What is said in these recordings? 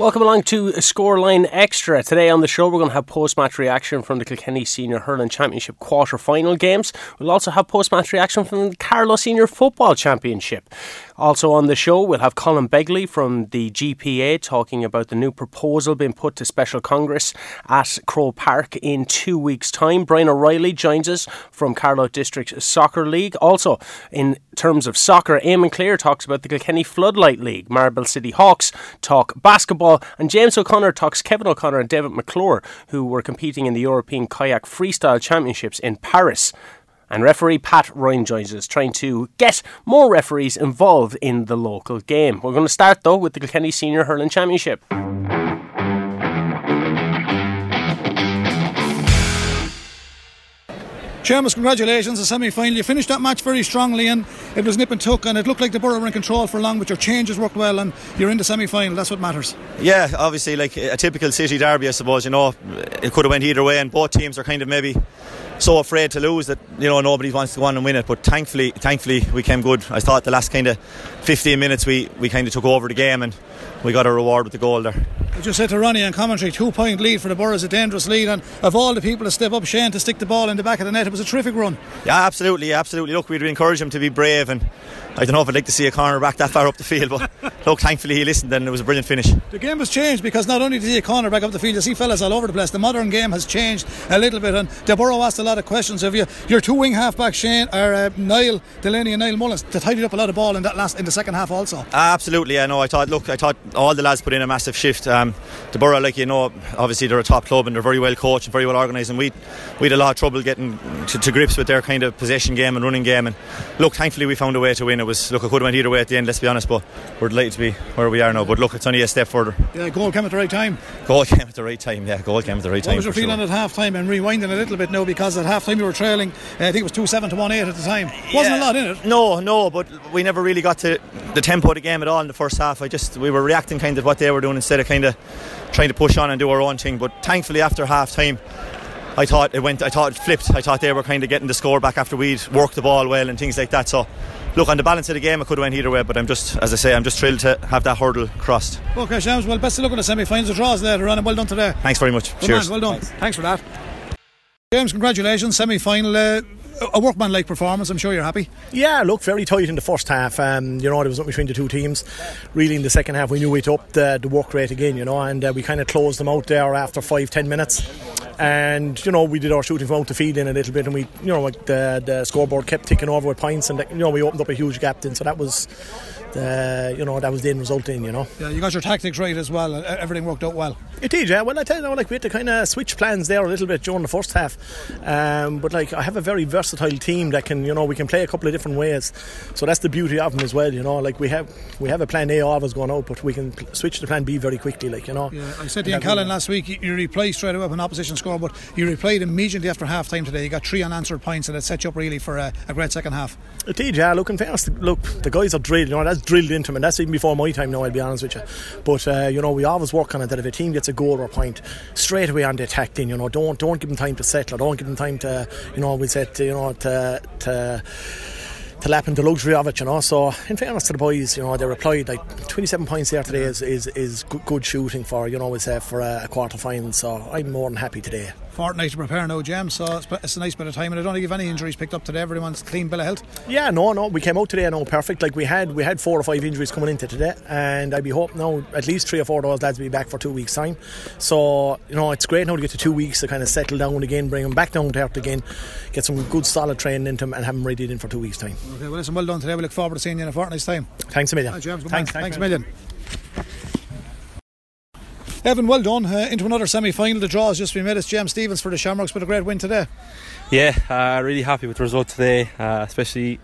Welcome along to Scoreline Extra. Today on the show, we're going to have post match reaction from the Kilkenny Senior Hurling Championship quarter final games. We'll also have post match reaction from the Carlow Senior Football Championship. Also on the show, we'll have Colin Begley from the GPA talking about the new proposal being put to Special Congress at Croke Park in two weeks' time. Brian O'Reilly joins us from Carlow District Soccer League. Also, in terms of soccer, Eamon Clear talks about the Kilkenny Floodlight League. Marble City Hawks talk basketball, and James O'Connor talks Kevin O'Connor and David McClure, who were competing in the European Kayak Freestyle Championships in Paris. And referee Pat Ryan joins us, trying to get more referees involved in the local game. We're going to start though with the Kilkenny Senior Hurling Championship. Seamus, congratulations, the semi final. You finished that match very strongly and it was nip and tuck and it looked like the Borough were in control for long, but your changes worked well and you're in the semi final. That's what matters. Yeah, obviously, like a typical City derby, I suppose, you know, it could have went either way and both teams are kind of maybe so afraid to lose that you know nobody wants to go on and win it. But thankfully, thankfully we came good. I thought the last kind of 15 minutes we, we kind of took over the game and we got a reward with the goal there. I just said to Ronnie on commentary, two point lead for the Borough is a dangerous lead, and of all the people to step up, Shane to stick the ball in the back of the net, it was a terrific run. Yeah, absolutely, absolutely. Look, we'd encourage him to be brave, and I don't know if I'd like to see a corner back that far up the field, but look, thankfully he listened and it was a brilliant finish. The game has changed because not only did see a corner back up the field, you see fellas all over the place. The modern game has changed a little bit, and the Borough asked a lot of questions of you. Your two wing half back, Shane, or uh, Niall Delaney and Niall Mullins, they tidied up a lot of ball in that last in the second half also. Absolutely, I know. I thought, look, I thought all the lads put in a massive shift. Um, the Borough, like you know, obviously they're a top club and they're very well coached and very well organised, and we we had a lot of trouble getting to, to, grips with their kind of possession game and running game. And look, thankfully we found a way to win. It was look, it could have went either way at the end. Let's be honest, but we're delighted to be where we are now. But look, it's only a step further. Yeah, goal came at the right time. Goal came at the right time. Yeah, goal came at the right time. What was your feeling sure. at half time and rewinding a little bit now because at half time you were trailing? Uh, I think it was two seven to one eight at the time. Wasn't yeah. a lot in it. No, no, but we never really got to the tempo of the game at all in the first half. I just we were reacting kind of what they were doing instead of kind of trying to push on and do our own thing. But thankfully, after half time, I thought it went. I thought it flipped. I thought they were kind of getting the score back after we'd worked the ball well and things like that. So, look on the balance of the game, it could have went either way. But I'm just, as I say, I'm just thrilled to have that hurdle crossed. Okay, James. Well, best of luck in the semi-finals. The draws later on, and well done today. Thanks very much. Good Cheers. Man, well done. Thanks. Thanks for that. James, congratulations. Semi-final. Uh, a workman-like performance. I'm sure you're happy. Yeah, look, very tight in the first half. Um, you know, there was nothing between the two teams. Really, in the second half, we knew we'd up the, the work rate again. You know, and uh, we kind of closed them out there after five, ten minutes. And you know, we did our shooting from out the field in a little bit, and we, you know, like the, the scoreboard kept ticking over with points, and you know, we opened up a huge gap then. So that was. The, you know that was the end result in you know. Yeah you got your tactics right as well everything worked out well. It did yeah. Well I tell you like we had to kind of switch plans there a little bit during the first half. Um, but like I have a very versatile team that can you know we can play a couple of different ways. So that's the beauty of them as well you know. Like we have we have a plan A always going out but we can switch to plan B very quickly like you know. Yeah I said to Ian Callan last week you reply straight away when opposition score but you replied immediately after half time today. You got three unanswered points and it set you up really for a, a great second half. It did yeah. Look in fairness look the guys are drilled you know. That's drilled into them and that's even before my time now I'll be honest with you but uh, you know we always work on it that if a team gets a goal or a point straight away on the attack then you know don't don't give them time to settle don't give them time to you know we said you know to, to to lap into the luxury of it, you know. So, in fairness to the boys, you know, they replied like 27 points there today is is, is good, shooting for you know, uh, for a, a quarter final. So, I'm more than happy today. Fortnight to prepare now, James. So it's, it's, a nice bit of time, and I don't think you've any injuries picked up today. Everyone's clean bill of health. Yeah, no, no. We came out today, no, perfect. Like we had, we had four or five injuries coming into today, and I'd be hoping now at least three or four of those lads will be back for two weeks' time. So you know, it's great now to get to two weeks to kind of settle down again, bring them back down to earth again, get some good solid training into them, and have them ready in for two weeks' time. Okay, well, listen, well done today. We look forward to seeing you in a fortnight's time. Thanks a million. Right, James, thanks, thanks, thanks, thanks a million. Evan, well done. Uh, into another semi final. The draw has just been made. It's James Stephens for the Shamrocks, but a great win today. Yeah, uh, really happy with the result today, uh, especially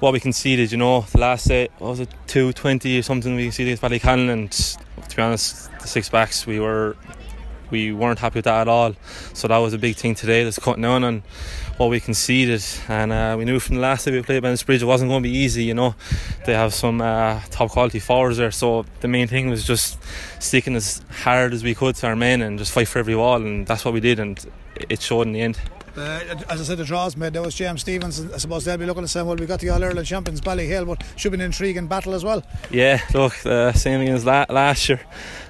what we conceded. You know, the last set, what was it, 220 or something we conceded against Ballycallan, and to be honest, the six backs, we were we weren't happy with that at all. So that was a big thing today. That's cutting on what we conceded, and uh, we knew from the last day we played Bennettsbridge it wasn't going to be easy. You know, they have some uh, top quality forwards there. So the main thing was just sticking as hard as we could to our men and just fight for every wall, and that's what we did, and it showed in the end. Uh, as I said, the draws made. There was James Stephens, I suppose they'll be looking to say, well, we got the All Ireland champions, Ballyhale, but should be an intriguing battle as well. Yeah, look, uh, same as la- last year,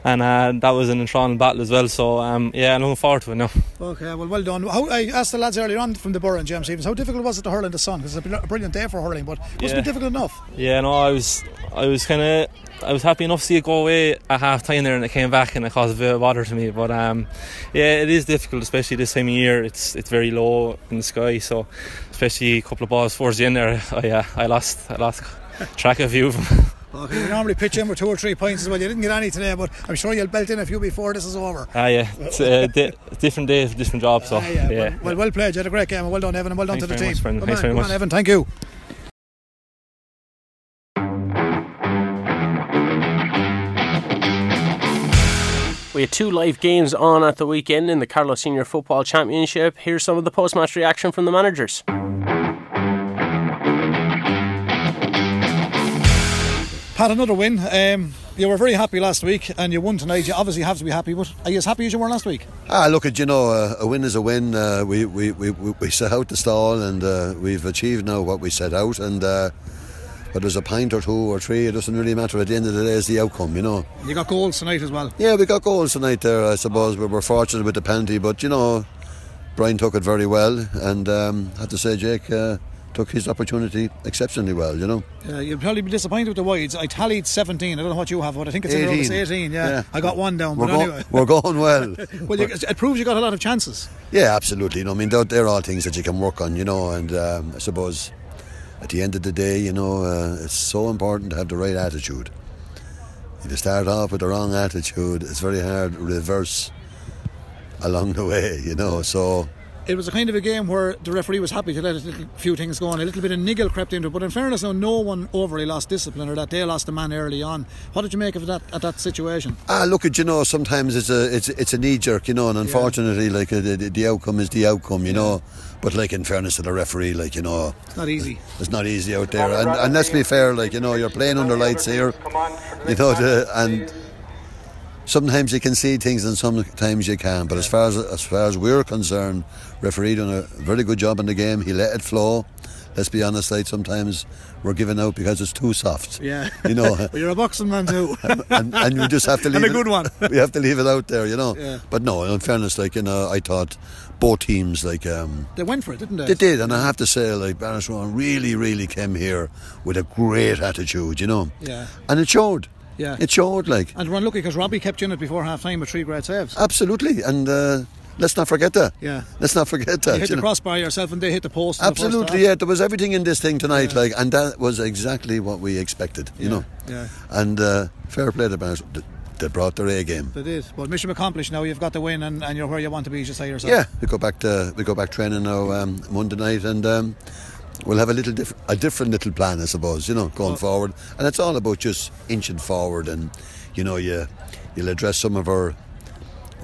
and uh, that was an enthralling battle as well. So um, yeah, I'm looking forward to it now. Okay, well, well done. How, I asked the lads earlier on from the Borough and James Stephens, how difficult was it to hurl in the sun? Because it's a brilliant day for hurling, but it must Yeah. be difficult enough. Yeah, no, I was, I was kind of, I was happy enough to see it go away at half time there, and it came back, and it caused a bit of bother to me. But um, yeah, it is difficult, especially this time of year. It's it's very low in the sky, so especially a couple of balls towards the end there, I uh, I lost I lost track of a few of them. Okay, you normally pitch in with two or three points as well. You didn't get any today, but I'm sure you'll belt in a few before this is over. Ah, yeah, it's a di- different day, different job. So Ah, yeah, yeah, Well, well, well played. You had a great game. Well done, Evan, and well done Thanks to the very team. much, Thanks on, very much. on, Evan. Thank you. We had two live games on at the weekend in the Carlow's Senior Football Championship. Here's some of the post match reaction from the managers. Pat, another win. Um, you were very happy last week, and you won tonight. You obviously have to be happy, but are you as happy as you were last week? Ah, look, at you know, uh, a win is a win. Uh, we, we, we, we we set out the stall and uh, we've achieved now what we set out. And uh, whether there's a pint or two or three, it doesn't really matter. At the end of the day, it's the outcome, you know. You got goals tonight as well. Yeah, we got goals tonight there, I suppose. We were fortunate with the penalty, but you know, Brian took it very well. And um, I have to say, Jake uh, took his opportunity exceptionally well, you know. Uh, you'll probably be disappointed with the wides. I tallied 17. I don't know what you have, but I think it's in around 18. 18. Yeah. Yeah. I got one down, We're, but go- anyway. we're going well. Well, you, it proves you got a lot of chances. Yeah, absolutely. You know, I mean, they're, they're all things that you can work on, you know, and um, I suppose at the end of the day, you know, uh, it's so important to have the right attitude. If you start off with the wrong attitude, it's very hard to reverse along the way, you know. So, It was a kind of a game where the referee was happy to let a little, few things go on. A little bit of niggle crept into it, but in fairness, though, no one overly lost discipline or that they lost a man early on. What did you make of that at that situation? ah, look at you know, sometimes it's a it's it's a knee jerk, you know, and unfortunately, like uh, the, the outcome is the outcome, you know. But like in fairness to the referee, like you know, It's not easy. It's not easy out there, and, and let's be fair. Like you know, you're playing under lights here, you know, to, and sometimes you can see things, and sometimes you can't. But as far as as far as we're concerned, referee done a very good job in the game. He let it flow. Let's be honest, like sometimes we're giving out because it's too soft. Yeah. you know, Well, you're a boxing man too. and, and you just have to leave And a it- good one. we have to leave it out there, you know. Yeah. But no, in fairness, like you know, I thought both teams like. um they went for it, didn't they? they did, and I have to say, like Barriswan really, really came here with a great attitude, you know, Yeah. and it showed. Yeah. It showed, like And we're unlucky because Robbie kept you in it before half time with three great saves. absolutely, and uh, let's not forget that. Yeah. Let's not forget that. You hit you the know. crossbar yourself and they hit the post. in the Absolutely, yeah. There was everything in this thing tonight, like, and that was exactly what we expected, you know. Yeah. And uh, fair play to Barriswan. They brought their A game. They did. Well, mission accomplished now. You've got the win and, and you're where you want to be, just say yourself. Yeah, we go back to we go back training now um, Monday night, and um, we'll have a little diff- a different little plan, I suppose. You know, going forward, and it's all about just inching forward, and you know, you you'll address some of our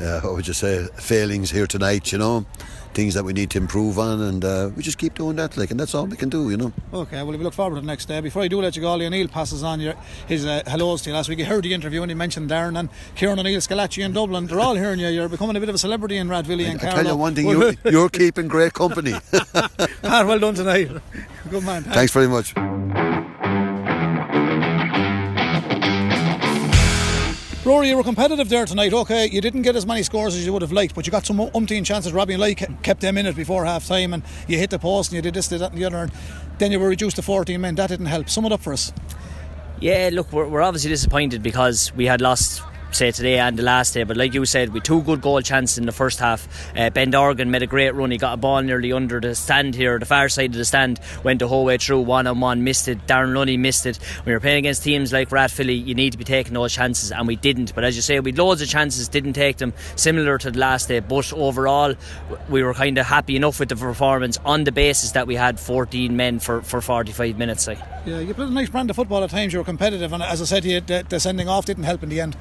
uh, what would you say failings here tonight. You know, things that we need to improve on, and uh, we just keep doing that, like, and that's all we can do. You know. Okay, well, we look forward to the next day. Before I do let you go, O'Neill passes on your, his uh, hellos to you last week. He heard the interview and he mentioned Darren and Kieran O'Neill, Scalacci in Dublin. They're all hearing you. You're becoming a bit of a celebrity in Rathvilly and I Carlow. tell you one thing, Well, you're, you're keeping great company. Pat, well done tonight. Good man. Thanks very much. Rory, you were competitive there tonight. Okay, you didn't get as many scores as you would have liked, but you got some umpteen chances. Robbie and kept them in it before half time, and you hit the post and you did this, did that, and the other. And then you were reduced to 14 men. That didn't help. Sum it up for us. Yeah, look, we're, we're obviously disappointed because we had lost, say, today and the last day. But like you said, with two good goal chances in the first half, uh, Ben Dorgan made a great run. He got a ball nearly under the stand here, the far side of the stand, went the whole way through one on one, missed it. Darren Lunny missed it. When you're playing against teams like Rathvilly, you need to be taking those chances, and we didn't. But as you say, we had loads of chances, didn't take them, similar to the last day. But overall, we were kind of happy enough with the performance on the basis that we had 14 men for, for 45 minutes. Like. Yeah, you played a nice brand of football at times. You were competitive, and as I said, the, the sending off didn't help in the end.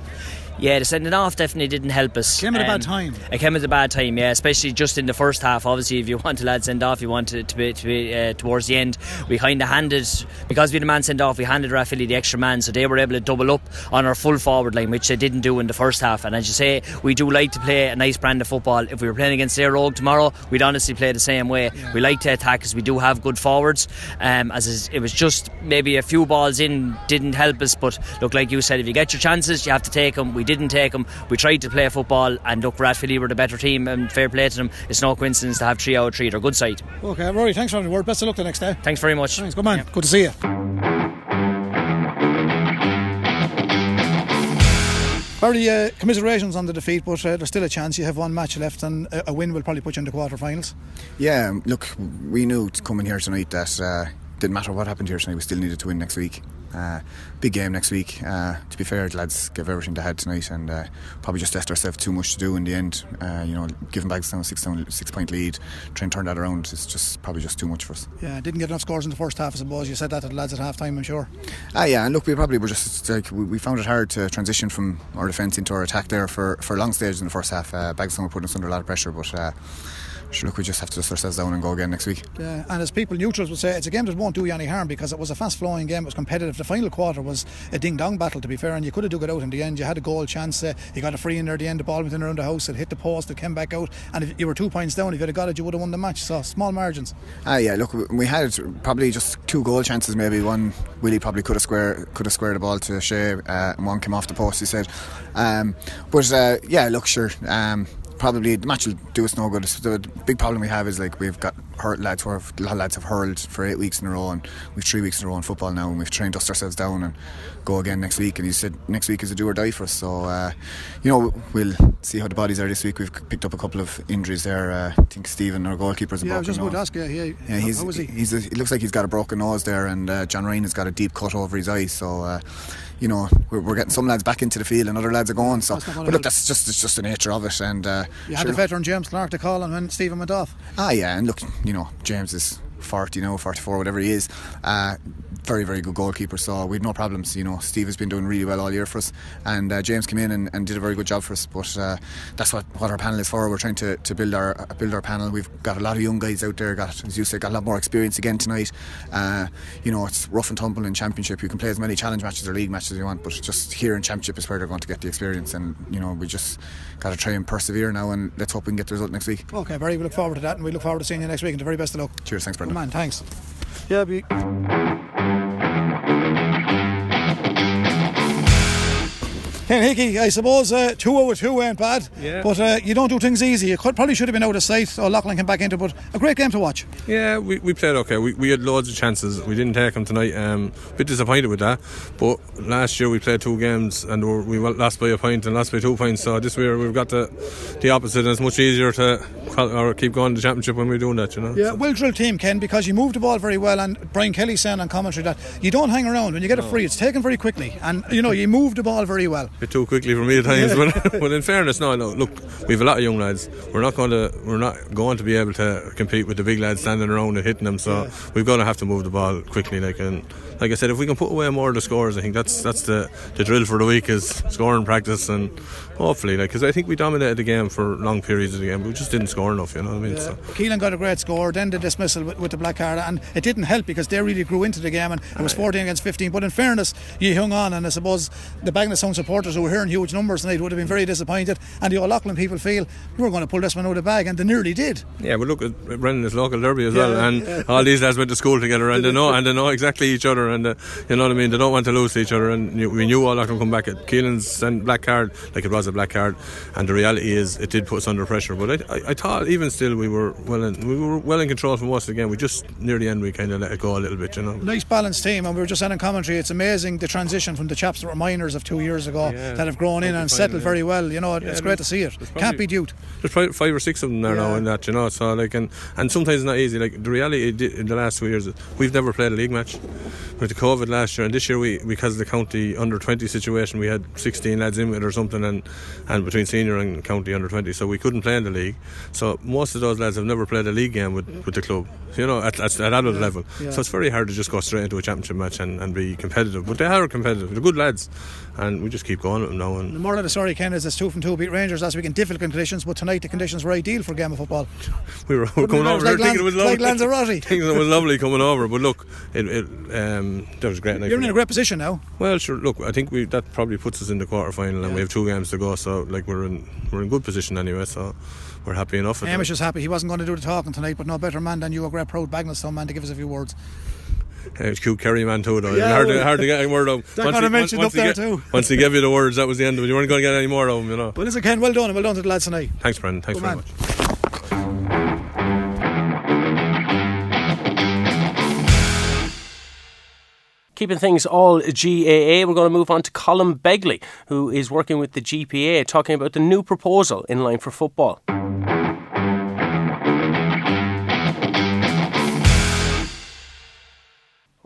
Yeah, the sending off definitely didn't help us. Came at a bad time. It came at a bad time, yeah, especially just in the first half. Obviously, if you want a lad send off, you want it to be, to be uh, towards the end. We kind of handed, because we had a man sent off, we handed Rathvilly the extra man, so they were able to double up on our full forward line, which they didn't do in the first half. And as you say, we do like to play a nice brand of football. If we were playing against Éire Óg tomorrow, we'd honestly play the same way. Yeah. We like to attack because we do have good forwards. Um, as it was just maybe a few balls in didn't help us, but look, like you said, if you get your chances, you have to take them. We didn't take them we tried to play football, and look, Rathvilly were the better team, and fair play to them. It's no coincidence to have three out of three. They're a good side. Okay, Rory, thanks for the word. Best of luck the next day. Thanks very much. Thanks, good man. Good to see you. Very uh, commiserations on the defeat, but uh, there's still a chance. You have one match left, and a, a win will probably put you in the quarter-finals. Yeah, look, we knew coming here tonight that uh, didn't matter what happened here tonight. We still needed to win next week. Uh, big game next week. Uh, to be fair, the lads gave everything they had tonight, and uh, probably just left ourselves too much to do in the end. Uh, you know, giving Bagenalstown a six, six point lead, trying to turn that around is just probably just too much for us. Yeah, didn't get enough scores in the first half. I suppose you said that to the lads at half time. I'm sure. Ah, yeah, and look, we probably were just like we, we, found it hard to transition from our defence into our attack there for for long stages in the first half. Uh, Bagenalstown were putting us under a lot of pressure, but uh, look, we just have to dust ourselves down and go again next week. Yeah, and as people neutrals would say, it's a game that won't do you any harm because it was a fast flowing game, it was competitive. The final quarter was a ding dong battle, to be fair, and you could have dug it out in the end. You had a goal chance, uh, you got a free in there at the end, the ball went in around the house, it hit the post, it came back out, and if you were two points down, if you'd have got it, you would have won the match. So small margins. Ah, yeah, look, we had probably just two goal chances, maybe. One, Willie probably could have squared, could have squared the ball to Shea, uh, and one came off the post, he said. Um, but uh, yeah, look, sure. Um, probably the match will do us no good. The big problem we have is like we've got hurt lads who have, a lot of lads have hurled for eight weeks in a row and we've three weeks in a row in football now and we've trained dust ourselves down and go again next week. And he said next week is a do or die for us. So uh, you know we'll see how the bodies are this week. We've picked up a couple of injuries there uh, I think Stephen our goalkeeper's a yeah, broken I was just about to ask yeah, yeah, yeah he's, how is he? He's a, he looks like he's got a broken nose there and uh, John Ryan has got a deep cut over his eye. So uh, you know we're, we're, getting some lads back into the field and other lads are going so but look that's just it's just the nature of it. And uh, you had sure, the veteran James Clark to call and when Stephen went off. Ah yeah and look you know James is 40 now 44 whatever he is uh, very, very good goalkeeper. So we had no problems. You know, Steve has been doing really well all year for us, and uh, James came in and, and, did a very good job for us. But uh, that's what, what our panel is for. We're trying to, to build our uh, build our panel. We've got a lot of young guys out there. Got, as you said, got a lot more experience again tonight. Uh, you know, it's rough and tumble in Championship. You can play as many challenge matches or league matches as you want, but just here in Championship is where they're going to get the experience. And you know, we just got to try and persevere now, and let's hope we can get the result next week. Okay, very. We look forward to that, and we look forward to seeing you next week. And the very best of luck. Cheers. Thanks, Brendan. man, thanks. Yeah, be. Ken Hickey, I suppose uh, two over two weren't bad, yeah. but uh, you don't do things easy. You could, probably should have been out of sight. Old Leighlin came back into, but a great game to watch. Yeah, we, we played okay. We, we had loads of chances. We didn't take them tonight. Um, a bit disappointed with that. But last year we played two games and we lost by a point and lost by two points. So this year we've got the the opposite, and it's much easier to or keep going to the championship when we're doing that. You know. Yeah, so. well drilled team, Ken, because you move the ball very well. And Brian Kelly saying on commentary that you don't hang around when you get a free. It's taken very quickly, and you know you move the ball very well. Bit too quickly for me at times. but, but in fairness, no, no. Look, we've a lot of young lads. We're not going to we're not going to be able to compete with the big lads standing around and hitting them. So yeah. we've got to have to move the ball quickly. Like and like I said, if we can put away more of the scores, I think that's that's the, the drill for the week is scoring practice and hopefully, like because I think we dominated the game for long periods of the game, but we just didn't score enough. You know what I mean? Yeah. So. Keelan got a great score, then the dismissal with, with, the black card, and it didn't help because they really grew into the game, and it was 14 against 15. But in fairness, you hung on, and I suppose the Bagenalstown supporters who were here in huge numbers tonight would have been very disappointed, and the Old Leighlin people feel we were going to pull this one out of the bag, and they nearly did. Yeah, but look, at Brendan is local derby as yeah, well, and yeah. all these lads went to school together, and they know and they know exactly each other, and uh, you know what I mean. They don't want to lose to each other, and we knew Old Leighlin come back at Keelan's and black card, like it was a black card, and the reality is it did put us under pressure. But I, I, I thought even still we were well in, we were well in control for most of the game. We just near the end we kind of let it go a little bit, you know. Nice balanced team, and we were just saying in commentary, it's amazing the transition from the chaps that were minors of two years ago yeah, that have grown in and settled very well. You know, yeah, it's great to see it. Can't be duped. There's probably five or six of them there now in that, you know. So like, and and sometimes it's not easy. Like the reality in the last two years, we've never played a league match with the COVID last year, and this year we because of the county under 20 situation, we had 16 lads in with or something, and and between senior and county under 20, so we couldn't play in the league. So most of those lads have never played a league game with, with the club, you know, at, at, at adult yeah. level. Yeah. So it's very hard to just go straight into a championship match and, and be competitive. But they are competitive, they're good lads, and we just keep going with them now. And the moral of the story, Ken, is it's two from two beat Rangers last week in difficult conditions, but tonight the conditions were ideal for a game of football. We were, we were coming over like there thinking it was lovely. Like Lanzarote. thinking it was lovely coming over, but look, it, it um, that was great. You're in a great position now. Well, sure. Look, I think we that probably puts us in the quarter final, yeah. and we have two games to go. So like we're in we're in good position anyway. So we're happy enough. Hamish is happy. He wasn't going to do the talking tonight, but no better man than you, a great proud Bagenalstown man, to give us a few words. Uh, it's cute Kerry man too though. Yeah, hard, well, to, hard to get a word out. That once kind of mentioned once, up there get, too. Once he gave you the words, that was the end of it. You weren't going to get any more of them, you know. Well, listen, Ken, well done, and well done to the lads tonight. Thanks, Brendan. Thanks Good very man. much. Keeping things all GAA, we're going to move on to Colin Begley, who is working with the GPA, talking about the new proposal in line for football.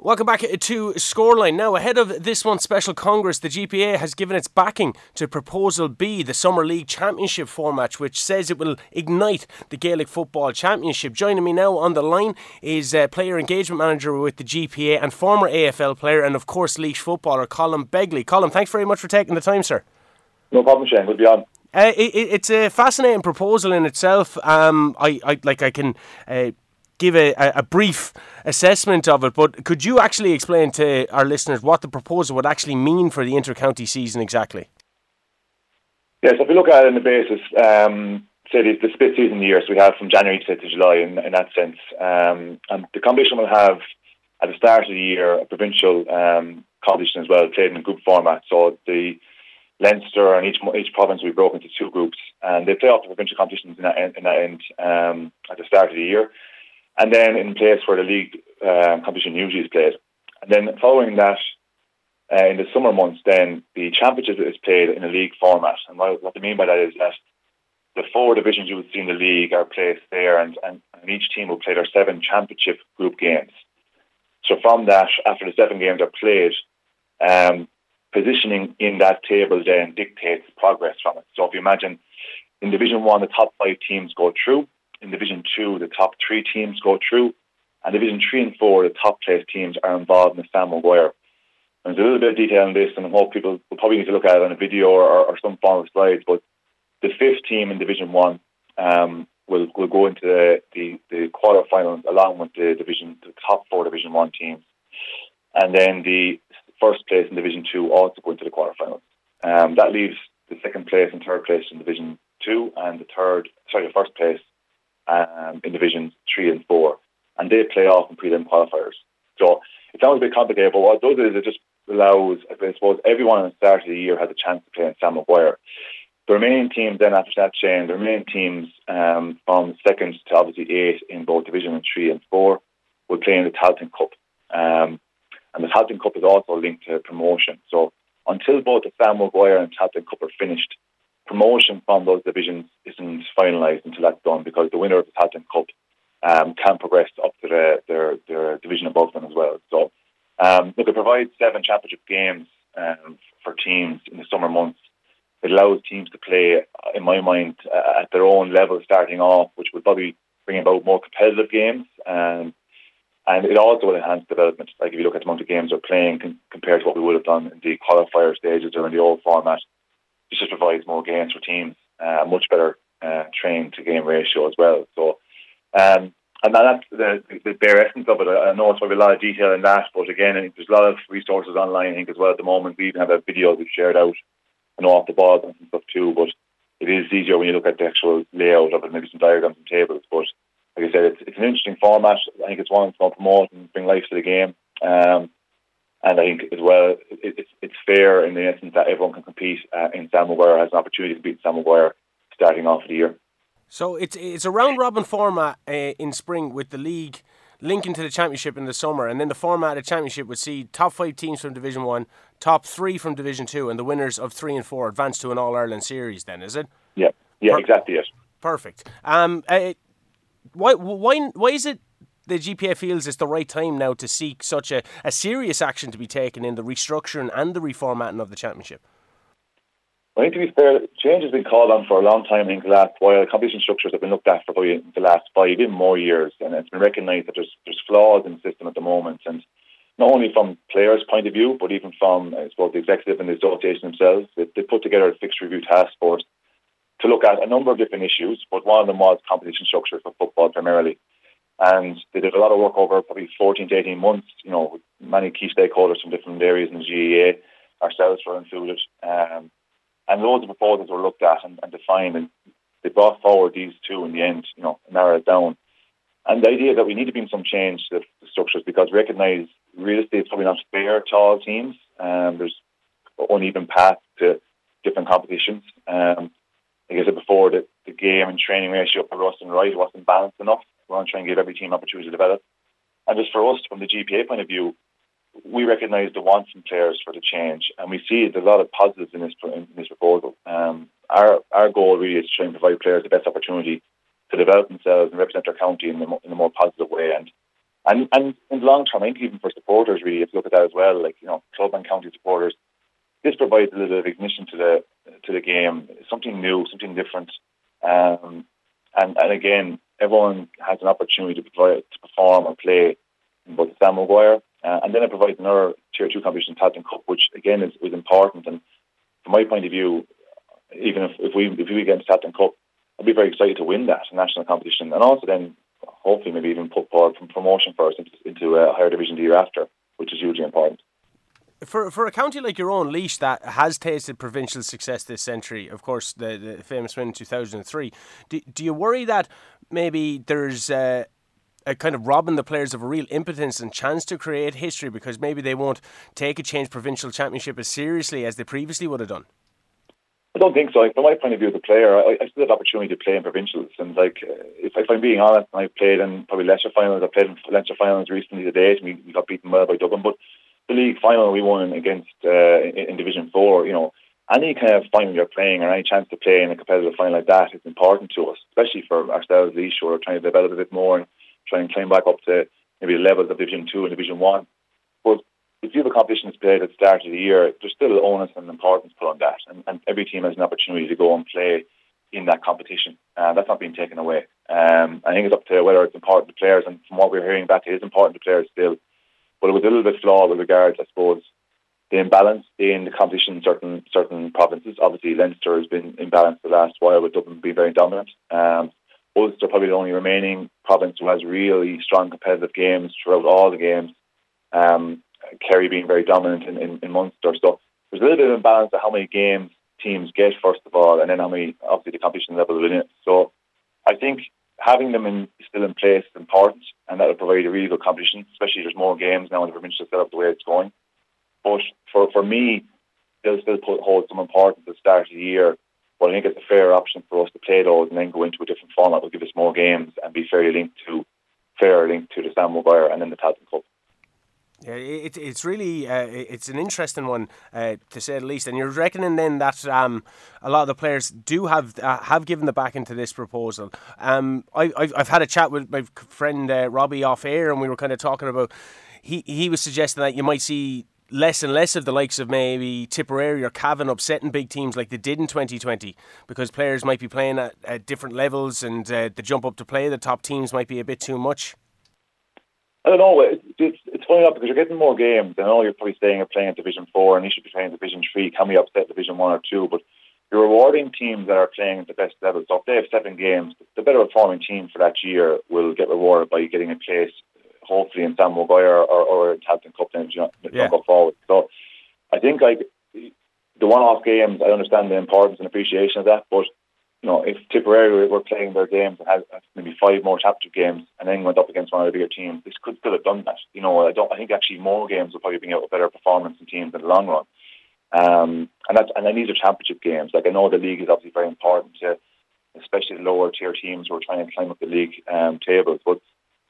Welcome back to Scoreline. Now, ahead of this month's special congress, the GPA has given its backing to Proposal B, the Summer League Championship format, which says it will ignite the Gaelic Football Championship. Joining me now on the line is uh, player engagement manager with the GPA and former AFL player, and of course, Laois footballer Colin Begley. Colin, thanks very much for taking the time, sir. No problem, Shane. Good to be on. Uh, it, it's a fascinating proposal in itself. Um, I, I like I can uh, give a, a, brief assessment of it, but could you actually explain to our listeners what the proposal would actually mean for the inter-county season exactly? Yes, if we look at it in the basis, um, say the, the split season years we have from January to, to July in, in, that sense, um, and the competition will have at the start of the year a provincial um, competition as well, played in group format. So the Leinster and each each province will be broken into two groups, and they play off the provincial competitions in that, in that end um, at the start of the year and then in place where the league um, competition usually is played. And then following that, uh, in the summer months, then the championship is played in a league format. And what, what I mean by that is that the four divisions you would see in the league are placed there, and, and, and each team will play their seven championship group games. So from that, after the seven games are played, um, positioning in that table then dictates progress from it. So if you imagine in Division One, the top five teams go through, in Division Two, the top three teams go through, and Division Three and Four, the top place teams are involved in the Sam Maguire. And there's a little bit of detail in this, and I hope people will probably need to look at it on a video or, or some form of slides. But the fifth team in Division One um, will will go into the the, the quarterfinals along with the division, the top four Division One teams, and then the first place in Division Two also go into the quarterfinals. Um, that leaves the second place and third place in Division Two, and the third, sorry, the first place um, in divisions three and four, and they play off in prelim qualifiers. So it sounds a bit complicated, but what it does is it just allows, I suppose, everyone at the start of the year has a chance to play in Sam Maguire. The remaining teams then after that chain, the remaining teams um, from second to obviously eight in both division three and four will play in the Tailteann Cup. Um, and the Tailteann Cup is also linked to promotion. So until both the Sam Maguire and Tailteann Cup are finished, promotion from those divisions isn't finalised until that's done because the winner of the Tailteann Cup um, can progress up to the, their, their division above them as well. So, um, look, it provides seven championship games um, for teams in the summer months. It allows teams to play, in my mind, uh, at their own level starting off, which would probably bring about more competitive games. Um, and it also will enhance development. Like if you look at the amount of games they're playing con- compared to what we would have done in the qualifier stages or in the old format, this just provides more gains for teams, uh, much better uh, train to game ratio as well. So, um, and that's the, the bare essence of it. I know it's probably a lot of detail in that, but again, there's a lot of resources online. I think as well at the moment. We even have a video we've shared out, and off the ball and stuff too. But it is easier when you look at the actual layout of it, maybe some diagrams and tables. But like I said, it's, it's an interesting format. I think it's one that's going to promote and bring life to the game. Um, and I think as well, it, it's it's fair in the essence that everyone can compete uh, in Sam Maguire, has an opportunity to in Sam Maguire starting off the year. So it's it's a round robin format uh, in spring with the league linking to the championship in the summer, and then the format of the championship would see top five teams from Division One, top three from Division Two, and the winners of three and four advance to an All Ireland series. Then is it? Yeah, yeah, per- exactly Yes. Perfect. Um, uh, why why why is it the GPA feels it's the right time now to seek such a, a serious action to be taken in the restructuring and the reformatting of the championship? I think to be fair, change has been called on for a long time. I think the last while competition structures have been looked at for probably the last five, even more years, and it's been recognised that there's there's flaws in the system at the moment, and not only from players' point of view, but even from I suppose the executive and the association themselves. They, they put together a fixed review task force to look at a number of different issues, but one of them was competition structure for football primarily. And they did a lot of work over probably 14 to 18 months, you know, with many key stakeholders from different areas in the GAA, ourselves were included. Um, and loads of proposals were looked at and, and defined, and they brought forward these two in the end, you know, narrowed it down. And the idea that we need to bring some change to the structures because recognise real estate is probably not fair to all teams. Um, there's uneven path to different competitions. Um, like I said before, the, the game and training ratio for Russ and Wright wasn't balanced enough. We want to try and give every team opportunity to develop. And just for us, from the GPA point of view, we recognise the wants in players for the change, and we see there's a lot of positives in this in this proposal. Um, our our goal really is to try and provide players the best opportunity to develop themselves and represent their county in, the, in a more positive way. And and and in the long term, I think even for supporters, really, if you look at that as well, like you know, club and county supporters, this provides a little bit of ignition to the to the game, something new, something different. Um, and and again, everyone has an opportunity to provide to perform or play in both the Sam Maguire uh, and then it provides another tier two competition, Tailteann Cup, which again is, is important. And from my point of view, even if, if we if we get into Tailteann Cup, I'd be very excited to win that national competition, and also then hopefully maybe even put forward from promotion first into, into a higher division the year after, which is hugely important. For, for a county like your own, Laois, that has tasted provincial success this century, of course, the, the famous win in 2003, do, do you worry that maybe there's uh, uh, kind of robbing the players of a real impotence and chance to create history because maybe they won't take a change provincial championship as seriously as they previously would have done? I don't think so. Like, from my point of view as a player, I, I still the opportunity to play in provincials. And like, uh, if, if I'm being honest, I played in probably Leinster finals. I played in Leinster finals recently today. We, we got beaten well by Dublin, but the league final we won against uh, in, in Division Four. You know, any kind of final you're playing or any chance to play in a competitive final like that is important to us, especially for ourselves, Laois, who are trying to develop a bit more. And, try and climb back up to maybe the levels of Division Two and Division One. But if you have a competition that's played at the start of the year, there's still onus and importance put on that, and, and every team has an opportunity to go and play in that competition. Uh, that's not being taken away. Um, I think it's up to whether it's important to players, and from what we're hearing back, it is important to players still. But it was a little bit flawed with regards, I suppose, the imbalance in the competition in certain certain provinces. Obviously, Leinster has been imbalanced the last while, with Dublin being very dominant. Um, Ulster probably the only remaining province who has really strong competitive games throughout all the games. Um, Kerry being very dominant in, in, in Munster. So there's a little bit of imbalance of how many games teams get, first of all, and then how many, obviously, the competition level within it. So I think having them in, still in place is important, and that will provide a really good competition, especially there's more games now in the provincial setup the way it's going. But for, for me, they'll still put, hold some importance at the start of the year but I think it's a fair option for us to play those and then go into a different format. Will give us more games and be fairly linked to fair linked to the Sam Maguire and then the Tailteann Cup. Yeah, it, it's really uh, it's an interesting one uh, to say the least. And you're reckoning then that um, a lot of the players do have uh, have given the back into this proposal. Um, I, I've, I've had a chat with my friend uh, Robbie off air, and we were kind of talking about. He he was suggesting that you might see less and less of the likes of maybe Tipperary or Cavan upsetting big teams like they did in 2020 because players might be playing at, at different levels and uh, the jump up to play the top teams might be a bit too much? I don't know. It's, it's, it's funny enough because you're getting more games. I know you're probably saying you're playing at Division 4 and you should be playing Division 3. Can we upset Division 1 or 2? But you're rewarding teams that are playing at the best level. So if they have seven games, the better performing team for that year will get rewarded by getting a place hopefully in Sam Maguire or, or Tailteann Cup then you know, yeah. go forward. So I think like the one-off games, I understand the importance and appreciation of that, but you know, if Tipperary were playing their games and had maybe five more championship games and then went up against one of the bigger teams, this could still have done that. You know, I don't. I think actually more games will probably bring out a better performance in teams in the long run. Um, and that's and then these are championship games. Like I know the league is obviously very important to, especially the lower tier teams who are trying to climb up the league um, tables. But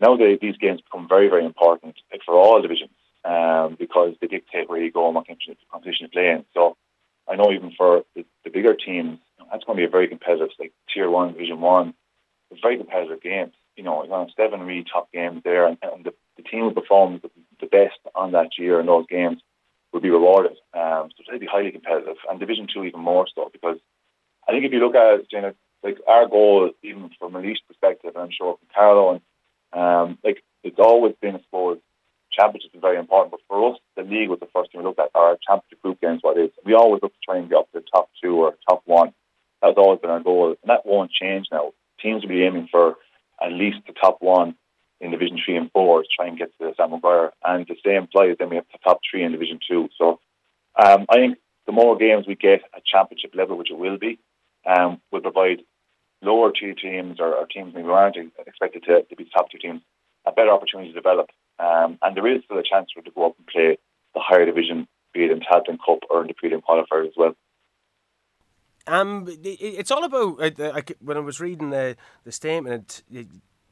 nowadays these games become very, very important for all divisions um, because they dictate where you go and what competition you play in. So I know even for the, the bigger teams, that's going to be a very competitive, like Tier 1, Division 1, it's very competitive games. You know, you're going to have seven really top games there, and, and the, the team who performs the, the best on that year in those games will be rewarded. Um, so it'll be highly competitive, and Division Two even more so because I think if you look at it, you like our goal, even from a Laois perspective, and I'm sure from Carlow, and um, like it's always been, I suppose, championship is very important. But for us, the league was the first thing we looked at. Our championship group games, what it is. We always look to try and get up to the top two or top one. That's always been our goal, and that won't change now. Teams will be aiming for at least the top one in Division Three and Four to try and get to the Sam Maguire, and the same applies. Then we have the top three in Division Two. So um, I think the more games we get at championship level, which it will be, um, will provide lower tier teams or, or teams maybe aren't expected to, to be top two teams a better opportunity to develop. Um, and there is still a chance for them to go up and play the higher division, be it in Tailteann Cup or in the prelim qualifiers as well. Um, it's all about uh, when I was reading the the statement,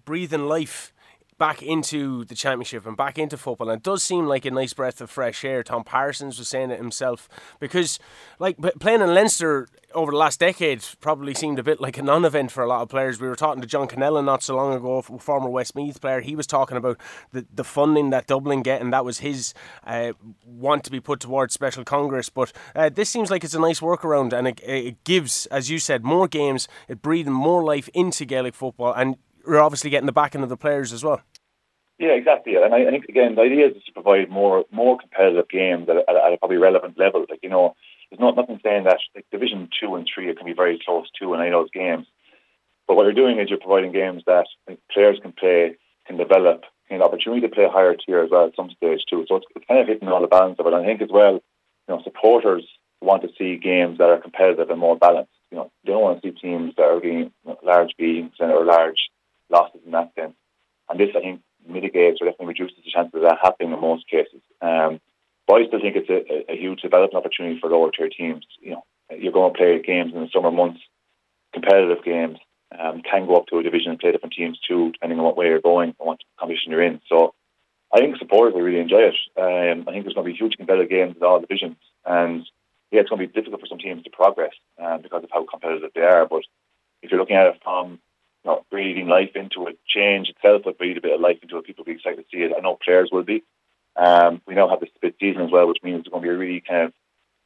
breathing life back into the championship and back into football. And it does seem like a nice breath of fresh air. Tom Parsons was saying it himself because, like, playing in Leinster over the last decade probably seemed a bit like a non-event for a lot of players. We were talking to John Connellan not so long ago, a former Westmeath player. He was talking about the, the funding that Dublin get, and that was his uh, want to be put towards special congress. But uh, this seems like it's a nice workaround, and it, it gives, as you said, more games. It breathing more life into Gaelic football, and we're obviously getting the backing of the players as well. Yeah, exactly. And I, I think again, the idea is to provide more more competitive games at, at, at a probably relevant level. Like you know, there's not nothing saying that like Division Two and Three can be very close to and I those games. But what you're doing is you're providing games that players can play, can develop, an opportunity to play higher tier as well at some stage too. So it's, it's kind of hitting all the balance of it. And I think as well, you know, supporters want to see games that are competitive and more balanced. You know, they don't want to see teams that are getting large beatings and or large losses in that sense. And this, I think, mitigates or definitely reduces the chances of that happening in most cases. Um, but I still think it's a, a, huge development opportunity for lower tier teams. You know, you're going to play games in the summer months, competitive games. Um, can go up to a division and play different teams too, depending on what way you're going and what competition you're in. So I think supporters will really enjoy it. Um, I think there's going to be huge competitive games in all divisions, and yeah, it's going to be difficult for some teams to progress um, because of how competitive they are. But if you're looking at it from know, breathing life into it. Change itself would breathe a bit of life into it. People will be excited to see it. I know players will be. Um, we now have the split season as well, which means it's going to be a really kind of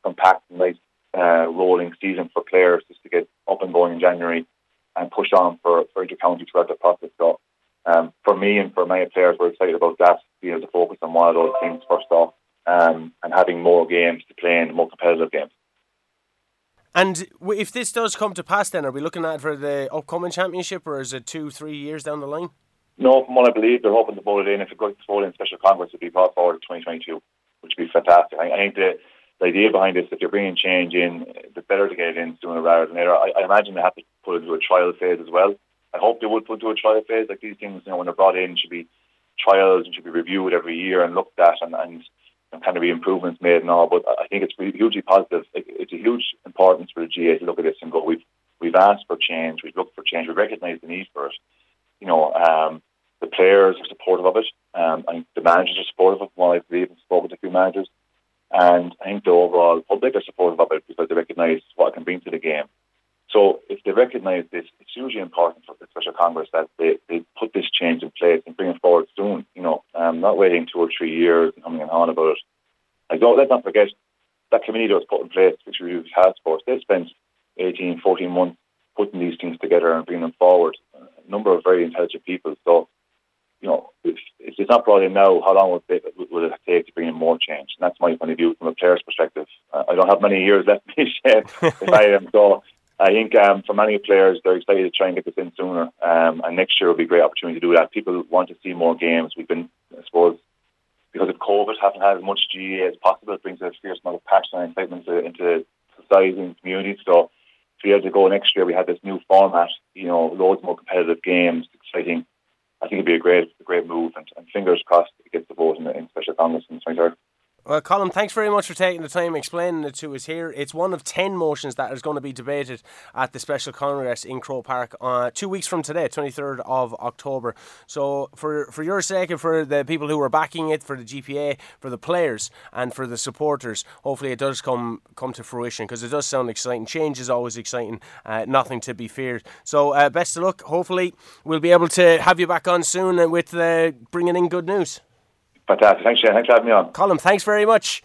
compact and nice uh, rolling season for players just to get up and going in January and push on for, for inter-county throughout the process. So um, for me and for many players, we're excited about that, being able to focus on one of those things first off um, and having more games to play in, more competitive games. And if this does come to pass, then are we looking at for the upcoming championship, or is it two, three years down the line? No, from what I believe, they're hoping to vote it in. If it goes to in special congress, it'll be brought forward in 2022, which would be fantastic. I, I think the, the idea behind this, if you're bringing change in, the better to get it in sooner rather than later. I, I imagine they have to put it into a trial phase as well. I hope they would put into a trial phase. Like these things, you know, when they're brought in, should be trials and should be reviewed every year and looked at and, and and kind of be improvements made and all. But I think it's hugely positive. It's a huge importance for the GA to look at this and go, we've we've asked for change, we've looked for change, we recognise the need for it. You know, um, the players are supportive of it. Um, think the managers are supportive of it. Well, I believe I've spoken to a few managers. And I think the overall public are supportive of it because they recognise what it can bring to the game. So if they recognise this, it's hugely important for the Special Congress that they, they put this change in place and bring it forward soon. You know, um, not waiting two or three years and coming on about it. Like, don't, let's not forget that committee that was put in place, which we the task force, they spent 18, 14 months putting these things together and bringing them forward. A number of very intelligent people. So, you know, if, if it's not brought in now, how long will it, will it take to bring in more change? And that's my point of view from a player's perspective. Uh, I don't have many years left be shed if I am. So I think um, for many players, they're excited to try and get this in sooner. Um, and next year will be a great opportunity to do that. People want to see more games. We've been, I suppose, because of COVID, haven't had as much GAA as possible. It brings a fierce amount of passion and excitement into, into society and community. So three years ago, next year, we had this new format, you know, loads more competitive games, exciting. I think it'd be a great, a great move. And, and fingers crossed it gets the vote in, in Special Congress in the 23rd. Well, Colin, thanks very much for taking the time explaining it to us here. It's one of 10 motions that is going to be debated at the Special Congress in Croke Park uh, two weeks from today, 23rd of October. So, for, for your sake and for the people who are backing it, for the GPA, for the players, and for the supporters, hopefully it does come come to fruition because it does sound exciting. Change is always exciting, uh, nothing to be feared. So, uh, best of luck. Hopefully, we'll be able to have you back on soon with uh, bringing in good news. Fantastic. Thanks, Shane. Thanks for having me on. Colin, thanks very much.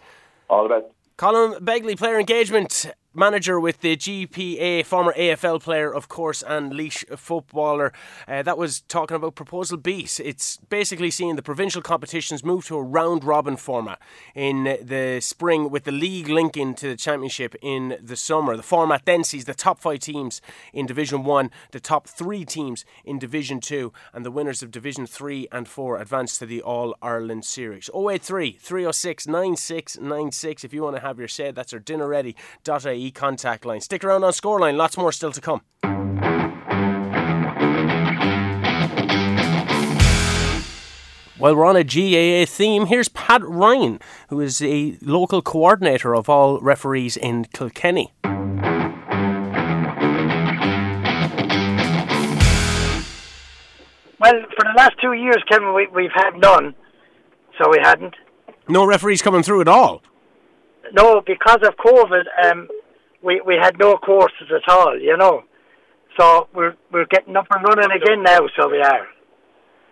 All the best. Colin Begley, player engagement manager with the GPA, former AFL player, of course, and Laois footballer. Uh, that was talking about Proposal B. It's basically seeing the provincial competitions move to a round robin format in the spring, with the league linking to the championship in the summer. The format then sees the top five teams in Division 1, the top three teams in Division 2, and the winners of Division 3 and 4 advance to the All Ireland Series. 083 306 9696 if you want to have your say. That's our dinner ready.ie contact line. Stick around on Scoreline, lots more still to come. While we're on a GAA theme, here's Pat Ryan, who is a local coordinator of all referees in Kilkenny. Well, for the last two years, Kevin, we, we've had none, so we hadn't. No referees coming through at all? No, because of COVID, um, we we had no courses at all, you know. So we're we're getting up and running again now. So we are.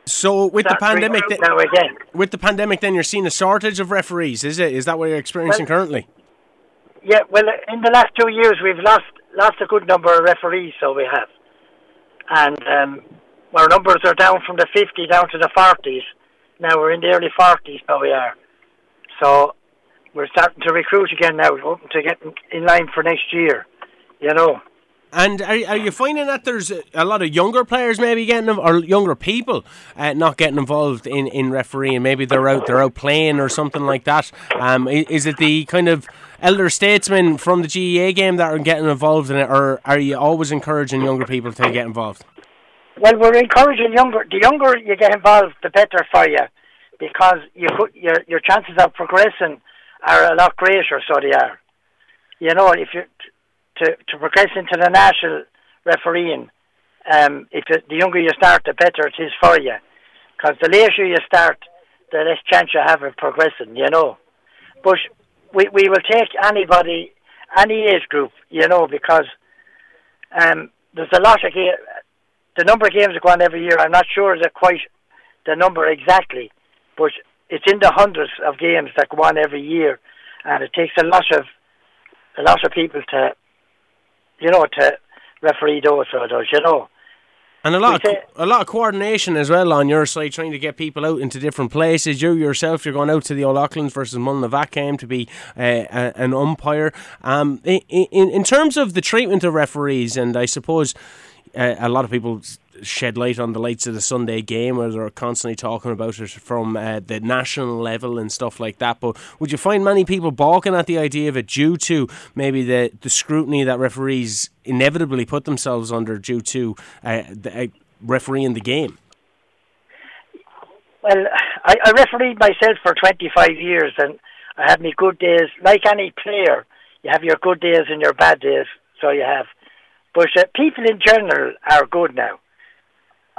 So with the pandemic, then, now again. with the pandemic, then you're seeing a shortage of referees. Is it? Is that what you're experiencing Well- currently? Yeah, well, in the last two years, we've lost lost a good number of referees. So we have, and um, our numbers are down from the fifty down to the forties. Now we're in the early forties. So we are. So we're starting to recruit again now, hoping to get in- in line for next year. You know. And are, are you finding that there's a, a lot of younger players maybe getting them, or younger people uh, not getting involved in, in refereeing? Maybe they're out they're out playing or something like that. Um, is it the kind of elder statesmen from the GAA game that are getting involved in it, or are you always encouraging younger people to get involved? Well, we're encouraging younger. The younger you get involved, the better for you, because you put your your chances of progressing are a lot greater. So they are. You know, if you to to progress into the national refereeing, um, if the, the younger you start, the better it is for you, because the later you start, the less chance you have of progressing. You know, but we we will take anybody, any age group. You know, because um, there's a lot of ga- the number of games that go on every year. I'm not sure that quite the number exactly, but it's in the hundreds of games that go on every year, and it takes a lot of a lot of people to, you know, to referee those sort of those, you know. And a lot, We of, say- a lot of coordination as well on your side, trying to get people out into different places. You yourself, you're going out to the Old Auckland versus Mullinavat game to be uh, a, an umpire. Um, in, in in terms of the treatment of referees, and I suppose uh, a lot of people shed light on the lights of the Sunday game, where they're constantly talking about it from uh, the national level and stuff like that. But would you find many people balking at the idea of it due to maybe the, the scrutiny that referees inevitably put themselves under due to uh, the, uh, refereeing the game? Well, I, I refereed myself for 25 years, and I had my good days. Like any player, you have your good days and your bad days, so you have. But uh, people in general are good now.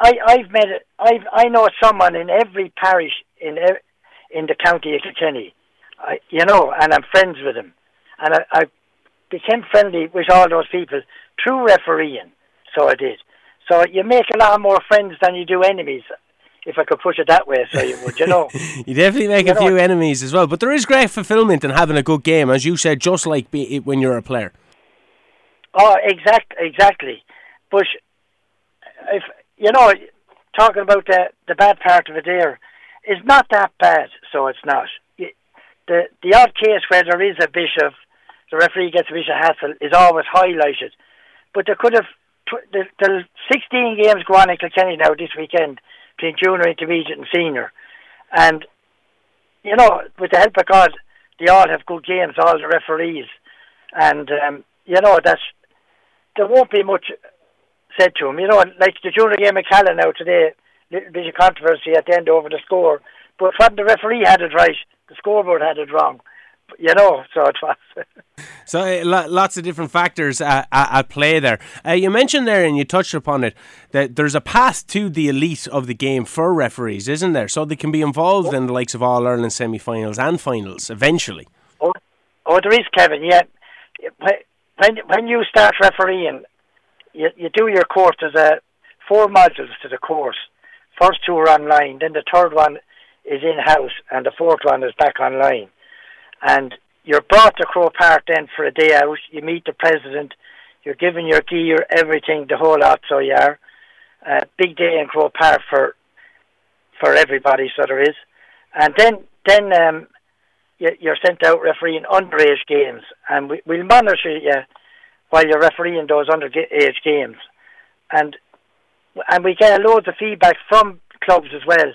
I I've met. I've I know someone in every parish in in the county of Kilkenny, I, you know, and I'm friends with them, and I, I became friendly with all those people through refereeing. So I did. So you make a lot more friends than you do enemies, if I could push it that way. So you would, you know. You definitely make You a know few enemies as well, but there is great fulfillment in having a good game, as you said, just like be, when you're a player. Oh, exact, exactly. But if you know, talking about the the bad part of it, there is not that bad. So it's not. Y- The the odd case where there is a bit of the referee gets a bit of hassle is always highlighted. But there could have tw- the, the 16 games go on in Kilkenny now this weekend between junior, intermediate, and senior, and you know, with the help of God, they all have good games. All the referees, and um, you know that's there won't be much said to him. You know, like the junior game of Callan now today, little bit of controversy at the end over the score. But when the referee had it right, the scoreboard had it wrong. You know, so it was. So uh, lots of different factors at, at play there. Uh, you mentioned there, and you touched upon it, that there's a path to the elite of the game for referees, isn't there? So they can be involved in the likes of All Ireland semi-finals and finals eventually. Oh, oh, there is Kevin. Yeah, when when you start refereeing, you you do your course. There's a four modules to the course. First two are online, then the third one is in house, and the fourth one is back online. And you're brought to Croke Park then for a day out. You meet the president. You're given your gear, everything, the whole lot. So you are. Uh, big day in Croke Park for for everybody. So there is, and then then um, you're sent out refereeing underage games, and we, we'll monitor you while you're refereeing those underage games, and and we get loads of feedback from clubs as well,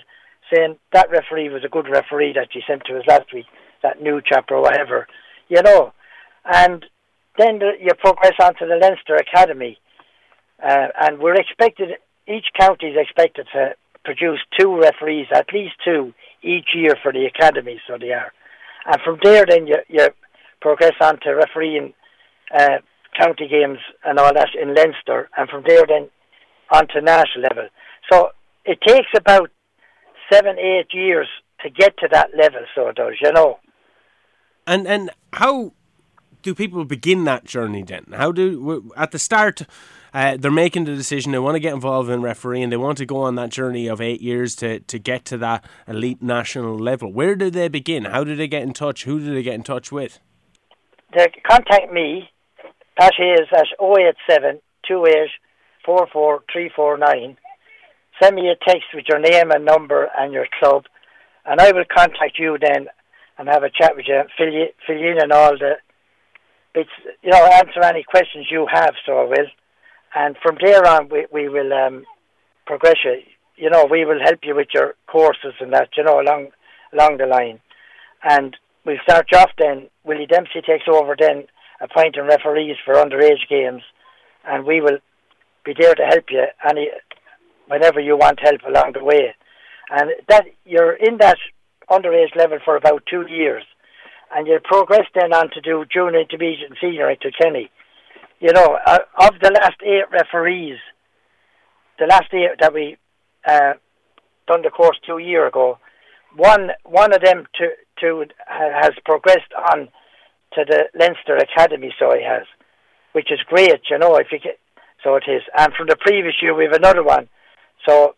saying that referee was a good referee that you sent to us last week, that new chap or whatever, you know, and then the, you progress on to the Leinster Academy, uh, and we're expected each county is expected to produce two referees, at least two each year for the academy, so they are. And from there, then you, you progress on to refereeing uh, county games and all that in Leinster, and from there, then on to national level. So it takes about seven, eight years to get to that level, so it does, you know. And and how do people begin that journey then? How do at the start uh, they're making the decision they want to get involved in refereeing, they want to go on that journey of eight years to to get to that elite national level. Where do they begin? How do they get in touch? Who do they get in touch with? They contact me. That is at 087 28 44349. Send me a text with your name and number and your club, and I will contact you then and have a chat with you, fill you, fill in on all the bits, you know, answer any questions you have, so I will. And from there on, we, we will um, progress you. You know, we will help you with your courses and that, you know, along along the line. And we'll start you off then. Willie Dempsey takes over then, appointing referees for underage games, and we will be there to help you any whenever you want help along the way. And that you're in that underage level for about two years, and you progress then on to do junior, intermediate, and senior at Kilkenny. You know, uh, of the last eight referees, the last eight that we uh, done the course two year ago, one one of them to to has progressed on to the Leinster Academy, so he has, which is great. You know, if you get so it is. And from the previous year, we have another one. So,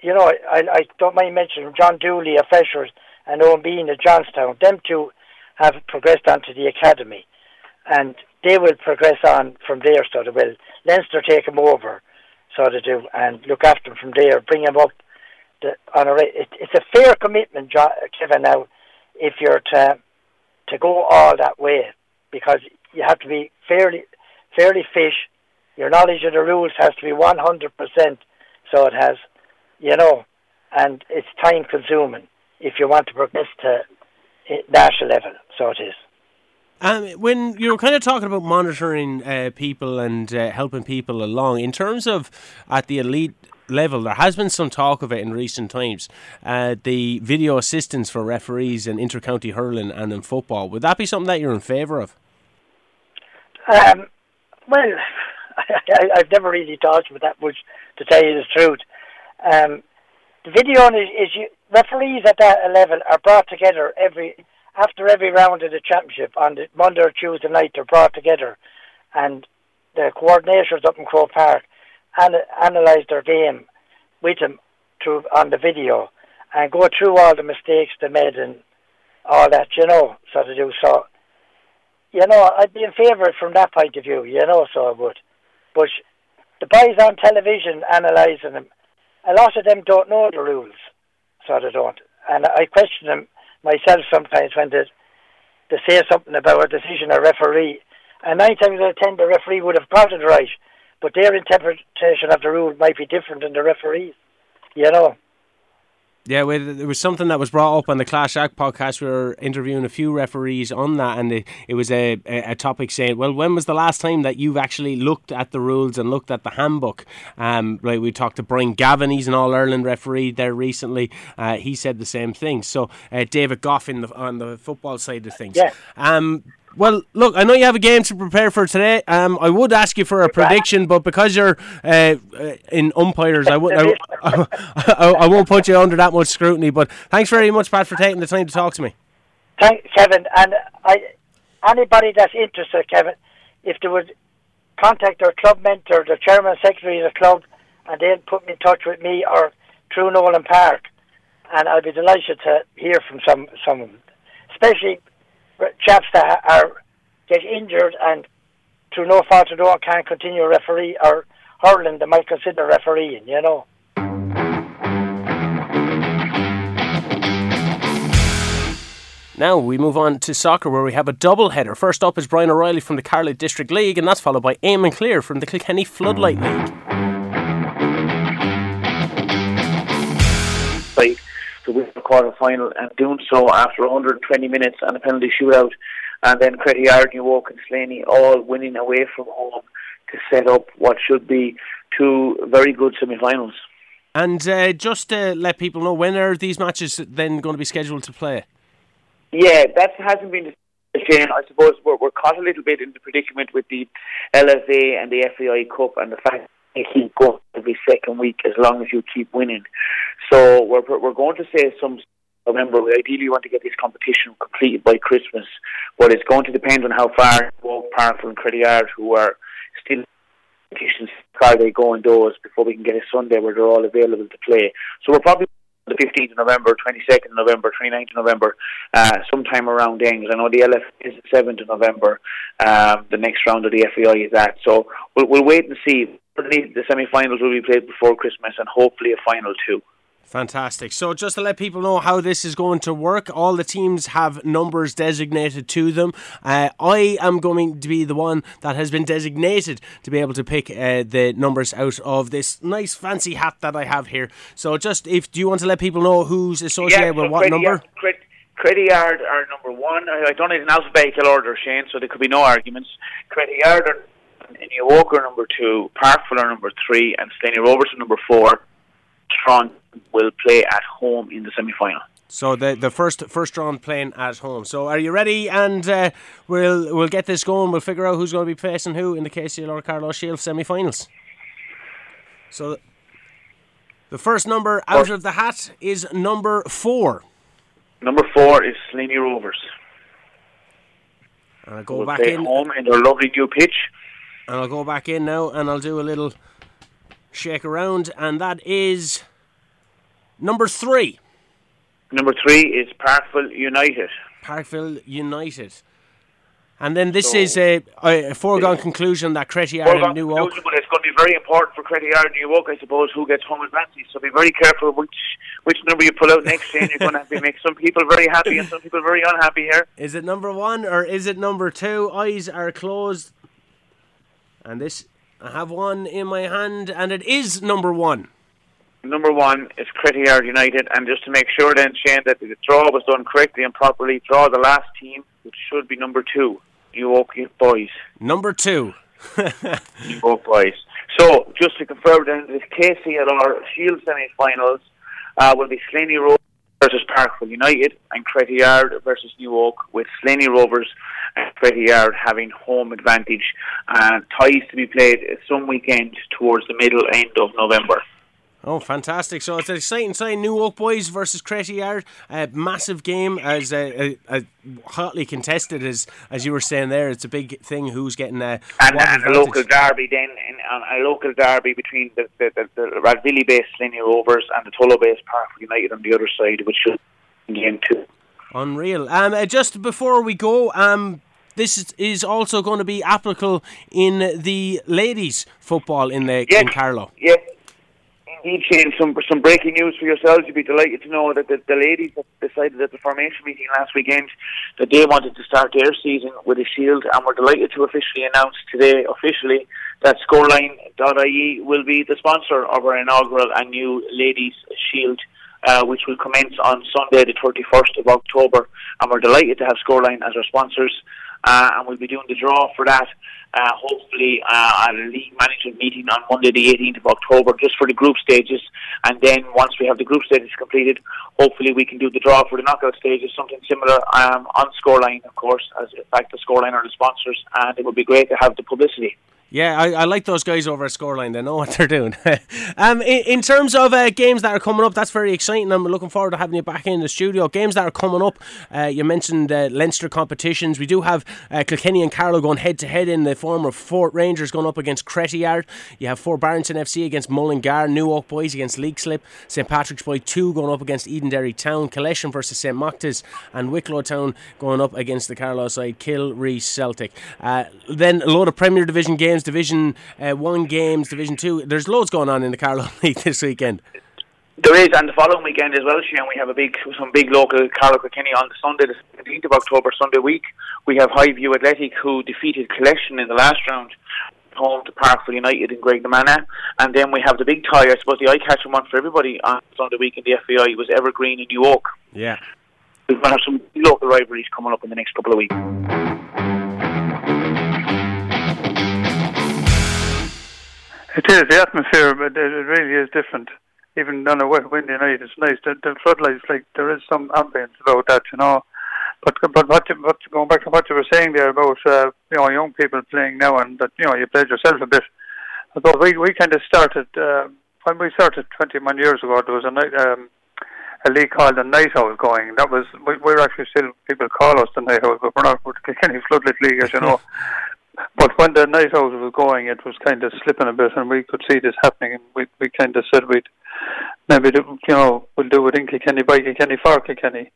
you know, I, I don't mind mentioning John Dooley of Freshers and Owen Bean of Johnstown. Them two have progressed on to the academy. And they will progress on from there, so they will. Leinster take them over, so they do, and look after them from there, bring them up the, on a it, It's a fair commitment, John, Kevin, now, if you're to, to go all that way, because you have to be fairly, fairly fish your knowledge of the rules has to be 100%, so it has, you know, and it's time consuming if you want to progress to national level, so it is. Um, when you're kind of talking about monitoring uh, people and uh, helping people along, in terms of at the elite level, there has been some talk of it in recent times. Uh, the video assistance for referees in intercounty hurling and in football, would that be something that you're in favour of? Um, well, I, I've never really thought about that much, to tell you the truth. Um, the video is, is you, referees at that level are brought together every after every round of the championship on the Monday or Tuesday night. They're brought together, and the coordinators up in Croke Park an, analyse their game with them through on the video and go through all the mistakes they made and all that, you know, so to do. So, you know, I'd be in favour from that point of view, you know, so I would. But the boys on television analysing them, a lot of them don't know the rules, so they don't. And I question them myself sometimes when they, they say something about a decision a referee. And nine times out of ten, the referee would have got it right, but their interpretation of the rule might be different than the referee's, you know. Yeah, well, there was something that was brought up on the Clash Act podcast. We were interviewing a few referees on that, and it, it was a, a, topic saying, "Well, when was the last time that you've actually looked at the rules and looked at the handbook?" Um, like we talked to Brian Gavin, he's an All Ireland referee there recently. Uh, he said the same thing. So uh, David Gough in the, on the football side of things. Yeah. Um, well, look, I know you have a game to prepare for today. Um, I would ask you for a prediction, but because you're uh, uh in umpires, I won't put you under that much scrutiny. But thanks very much, Pat, for taking the time to talk to me. Thanks, Kevin. And I, anybody that's interested, Kevin, if they would contact their club mentor, the chairman, secretary of the club, and they'd put me in touch with me or through Nolan Park, and I'd be delighted to hear from some some, especially chaps that are get injured and through no fault of their own can't continue referee or hurling, they might consider refereeing, you know. Now we move on to soccer where we have a double header. First up is Brian O'Reilly from the Carlow District League and that's followed by Eamon Clear from the Kilkenny Floodlight League. Like to win the quarter final and doing so after 120 minutes and a penalty shootout and then Crettyard, New Oak and Slaney all winning away from home to set up what should be two very good semi-finals. And uh, just to let people know, when are these matches then going to be scheduled to play? Yeah, that hasn't been Shane, I suppose we're, we're caught a little bit in the predicament with the LFA and the FAI Cup and the fact they keep going every second week as long as you keep winning. So we're, we're going to say some November. We ideally want to get this competition completed by Christmas, but it's going to depend on how far both Parkville and Credit who are still competitions, far they go indoors before we can get a Sunday where they're all available to play. So we're probably the 15th of November, 22nd of November, 29th of November, uh, sometime around then. I know the LF is the 7th of November. Um, the next round of the FAI is that. So we'll, we'll wait and see. The semi-finals will be played before Christmas, and hopefully a final too. Fantastic. So, just to let people know how this is going to work, all the teams have numbers designated to them. Uh, I am going to be the one that has been designated to be able to pick uh, the numbers out of this nice fancy hat that I have here. So, just if do you want to let people know who's associated yeah, so with what number? Crettyard are number one. I don't need an alphabetical order, Shane, so there could be no arguments. Crettyard are New Walker number two, Parkville are number three, and Slaney Rovers are number four. Tron will play at home in the semi final. So the the first first round playing at home. So are you ready? And uh, we'll we'll get this going. We'll figure out who's going to be facing who in the KCLR Carlow Shield semi-finals. So the first number out of the hat is number four. Number four is Slaney Rovers. And I'll go we'll back in. home in their lovely new pitch. And I'll go back in now, and I'll do a little shake around, and that is number three. Number three is Parkville United. Parkville United. And then this so, is a, a foregone conclusion that Cretty and New Oak. But it's going to be very important for Cretty and New Oak, I suppose, who gets home advantage. So be very careful which which number you pull out next, Shane. You're going to have to make some people very happy and some people very unhappy here. Is it number one or is it number two? Eyes are closed. And this, I have one in my hand, and it is number one number one is Cretty United, and just to make sure then, Shane, that the draw was done correctly and properly, draw the last team, which should be number two, New Oak Boys. Number two. New Oak Boys. So, just to confirm then, this KCLR Shield semi-finals uh, will be Slaney Rovers versus Parkville United and Crettyard versus New Oak, with Slaney Rovers and Cretty Yard having home advantage and ties to be played some weekend towards the middle end of November. Oh, fantastic! So it's an exciting sign. New Oak Boys versus Crettyard, a massive game as a, a, a, hotly contested as as you were saying there. It's a big thing. Who's getting a and, and a local derby then, in, a local derby between the the, the, the Rathvilly based Slaney Rovers and the Tullow based Park United on the other side, which should game two. Unreal. Um, uh, just before we go, um, this is also going to be applicable in the ladies' football in the yes. in Carlow. Yes, Shane, some some breaking news for yourselves. You'd be delighted to know that the, the ladies decided at the formation meeting last weekend that they wanted to start their season with a shield, and we're delighted to officially announce today, officially, that Scoreline.ie will be the sponsor of our inaugural and new ladies shield. Uh, which will commence on Sunday, the 31st of October. And we're delighted to have Scoreline as our sponsors, uh, and we'll be doing the draw for that uh, hopefully uh, at a league management meeting on Monday the 18th of October just for the group stages and then once we have the group stages completed hopefully we can do the draw for the knockout stages something similar um, on Scoreline of course as in fact the Scoreline are the sponsors and it would be great to have the publicity. Yeah, I, I, like those guys over at Scoreline. They know what they're doing. um, in, in, terms of uh, games that are coming up, that's very exciting. I'm looking forward to having you back in the studio. Games that are coming up, uh, you mentioned uh, Leinster competitions. We do have uh, Kilkenny and Carlow going head to head in the form of Fort Rangers going up against Cretty You have Fort Barrington FC against Mullingar, New Oak Boys against Leixlip, St Patrick's Boy 2 going up against Edenderry Town, Killeshin versus St Mochta's, and Wicklow Town going up against the Carlow side, Kilree Celtic. Uh, then a load of Premier Division games games, Division uh, One games, Division Two. There's loads going on in the Carlow League this weekend. There is, and the following weekend as well, Shane, we have a big, some big local Carlow Kilkenny on the Sunday, the 17th of October, Sunday week. We have Highview Athletic, who defeated Collection in the last round, home to Parkville United in Graiguenamanagh. And then we have the big tie, I suppose the eye-catching one for everybody on Sunday week in the FAI was Evergreen in New Oak. Yeah. We're going to have some local rivalries coming up in the next couple of weeks. It is the atmosphere, but it really is different. Even on a wet, windy night, it's nice. The, the floodlights, like there is some ambience about that, you know. But but what, you, what going back to what you were saying there about uh, you know young people playing now, and that you know you played yourself a bit. But we we kind of started uh, when we started 21 years ago. There was a night. Um, a league called the Night House going. That was we, we're actually still people call us the Night House, but we're not. The Kenny Floodlit League, as you know. But when the night out was going, it was kind of slipping a bit, and we could see this happening, and we we kind of said we'd maybe do, you know we'll do it in Kilkenny by Kilkenny for Kilkenny,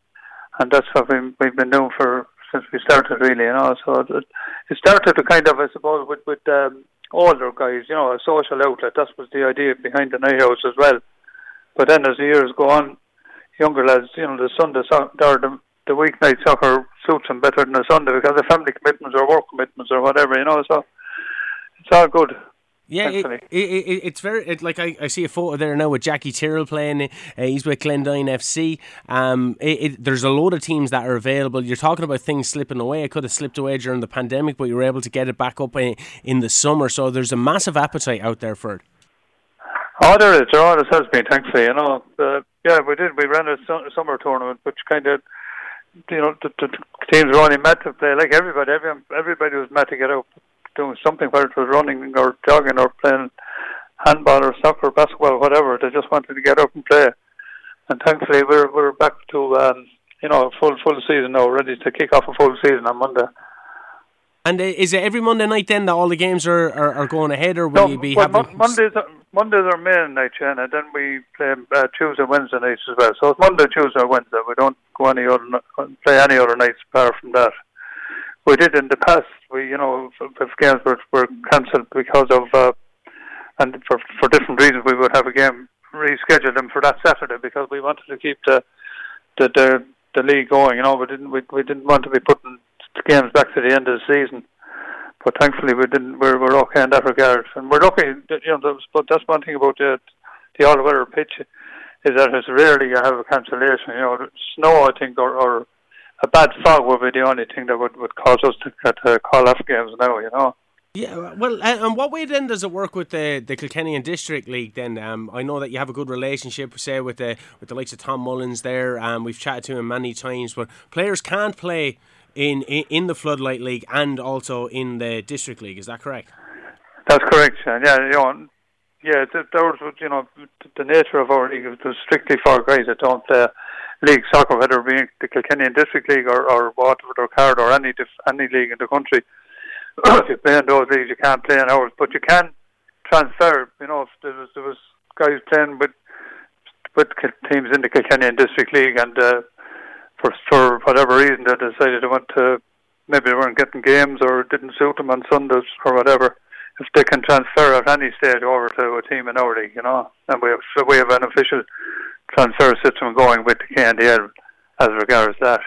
and that's what we, we've been doing for since we started, really. You know, so it, it started to kind of, I suppose, with with um, older guys, you know, a social outlet. That was the idea behind the night house as well. But then as the years go on, younger lads, you know, the Sunday or the the weeknight soccer suits them better than a Sunday because of family commitments or work commitments or whatever, you know. So it's all good. Yeah, it, it, it, it's very it, like I, I see a photo there now with Jackie Tyrrell playing. Uh, he's with Glendyne FC. Um, there's a load of teams that are available. You're talking about things slipping away. It could have slipped away during the pandemic, but you were able to get it back up in, in the summer. So there's a massive appetite out there for it. Oh, there is. There always has been, thankfully. You know, uh, yeah, we did. We ran a summer tournament, which kind of you know, the, the teams were only met to play like everybody. Everyone, everybody was met to get out doing something, whether it was running or jogging or playing handball or soccer, basketball, whatever. They just wanted to get up and play. And thankfully, we're we're back to um, you know full full season now, ready to kick off a full season on Monday. And uh, is it every Monday night then that all the games are, are, are going ahead, or will no, you be well, having Mondays? Mondays are main night, yeah, and then we play uh, Tuesday, and Wednesday nights as well. So it's Monday, Tuesday, Wednesday. We don't go any other play any other nights apart from that. We did in the past. We, you know, if games were, were cancelled because of uh, and for for different reasons, we would have a game reschedule them for that Saturday because we wanted to keep the the the, the league going. You know, we didn't we, we didn't want to be putting games back to the end of the season. But thankfully, we didn't. We're, we're okay in that regard, and we're lucky. That, you know, but that's one thing about the the all weather pitch is that it's rarely you have a cancellation. You know, snow, I think, or, or a bad fog would be the only thing that would, would cause us to, to call off games now. You know. Yeah, well, and what way then does it work with the the Kilkenny and District League? Then um, I know that you have a good relationship, say, with the with the likes of Tom Mullins there. Um, we've chatted to him many times, but players can't play in, in, in the Floodlight League and also in the District League. Is that correct? That's correct. Yeah, you know, yeah. There was, you know, the nature of our league was strictly for guys that don't play league soccer, whether it be the Kilkenny District League or, or Waterford or Card or any any league in the country. if you play in those leagues, you can't play in ours, but you can transfer. You know, there was there was guys playing with with teams in the Kilkenny District League, and uh, for for whatever reason they decided they want to maybe they weren't getting games or didn't suit them on Sundays or whatever. If they can transfer at any stage over to a team in our league, you know, and we have so we have an official transfer system going with the KNDL as regards that.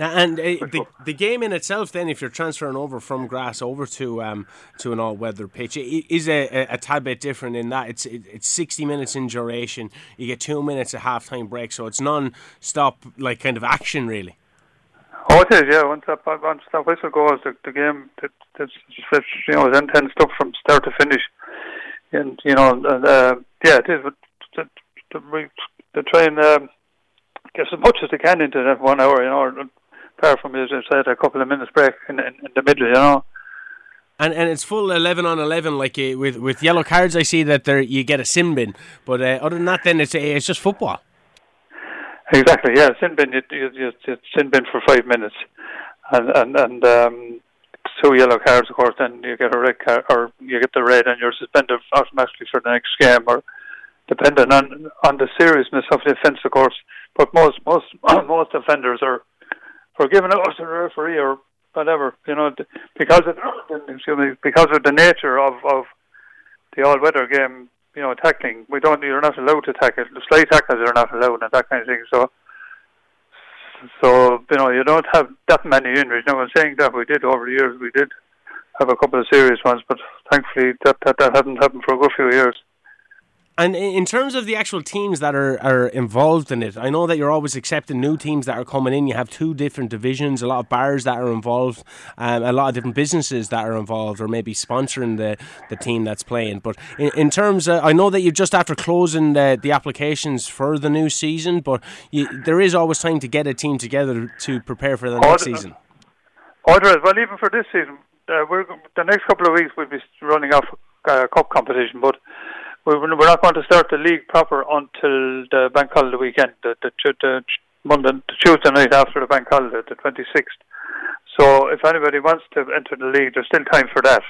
Now, and uh, the the game in itself, then, if you're transferring over from grass over to um to an all weather pitch, it is a, a, a, tad bit different in that it's it, it's 60 minutes in duration. You get two minutes of half time break, so it's non stop like kind of action really. Oh, it is. Yeah, once that once that whistle goes, the, the game it, it's, it's you know it's intense stuff from start to finish, and you know uh, yeah, it is. But the, the, the train. Um, get as much as they can into that one hour, you know, apart from, as I said, a couple of minutes break in, in, in the middle, you know. And and it's full eleven on eleven. Like uh, with with yellow cards, I see that there you get a sin bin. But uh, other than that, then it's it's just football. Exactly. Yeah, sin bin. You, you, you, you sin bin for five minutes, and and and um, two yellow cards, of course. Then you get a red card, or you get the red, and you're suspended automatically for the next game, or depending on on the seriousness of the offence, of course. But most most most offenders are forgiven us to the referee or whatever, you know, because of excuse me, because of the nature of of the all weather game, you know, tackling. We don't you're not allowed to tackle. The slight tackles are not allowed and that kind of thing. So so, you know, you don't have that many injuries. Now I'm saying that we did over the years we did have a couple of serious ones, but thankfully that that, that hasn't happened for a good few years. And in terms of the actual teams that are, are involved in it, I know that you're always accepting new teams that are coming in. You have two different divisions, a lot of bars that are involved, um, a lot of different businesses that are involved, or maybe sponsoring the, the team that's playing. But in, in terms, of, I know that you're just after closing the, the applications for the new season, but you, there is always time to get a team together to prepare for the next season. Order well, even for this season, uh, we're the next couple of weeks we'll be running off uh, cup competition, but we're we're not going to start the league proper until the bank holiday weekend, the the, the Monday, the Tuesday night after the bank holiday, the twenty sixth. So if anybody wants to enter the league, there's still time for that.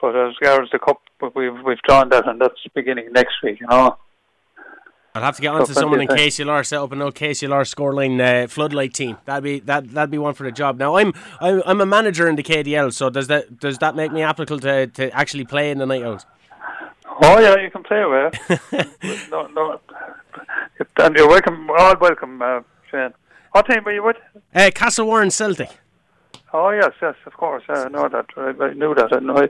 But as far as the cup, we've we've drawn that, and that's beginning next week. You know. I'll have to get on to So someone in KCLR set up an old KCLR scoreline uh, floodlight team. That'd be that that'd be one for the job. Now I'm I'm, I'm a manager in the KDL, so does that does that make me applicable to, to actually play in the night owls? Oh yeah, you can play with it. no, no, and you're welcome. All welcome, uh, Shane. What team were you with? Uh, Castle Warren Celtic. Oh yes, yes, of course. I know that. I, I knew that. I know.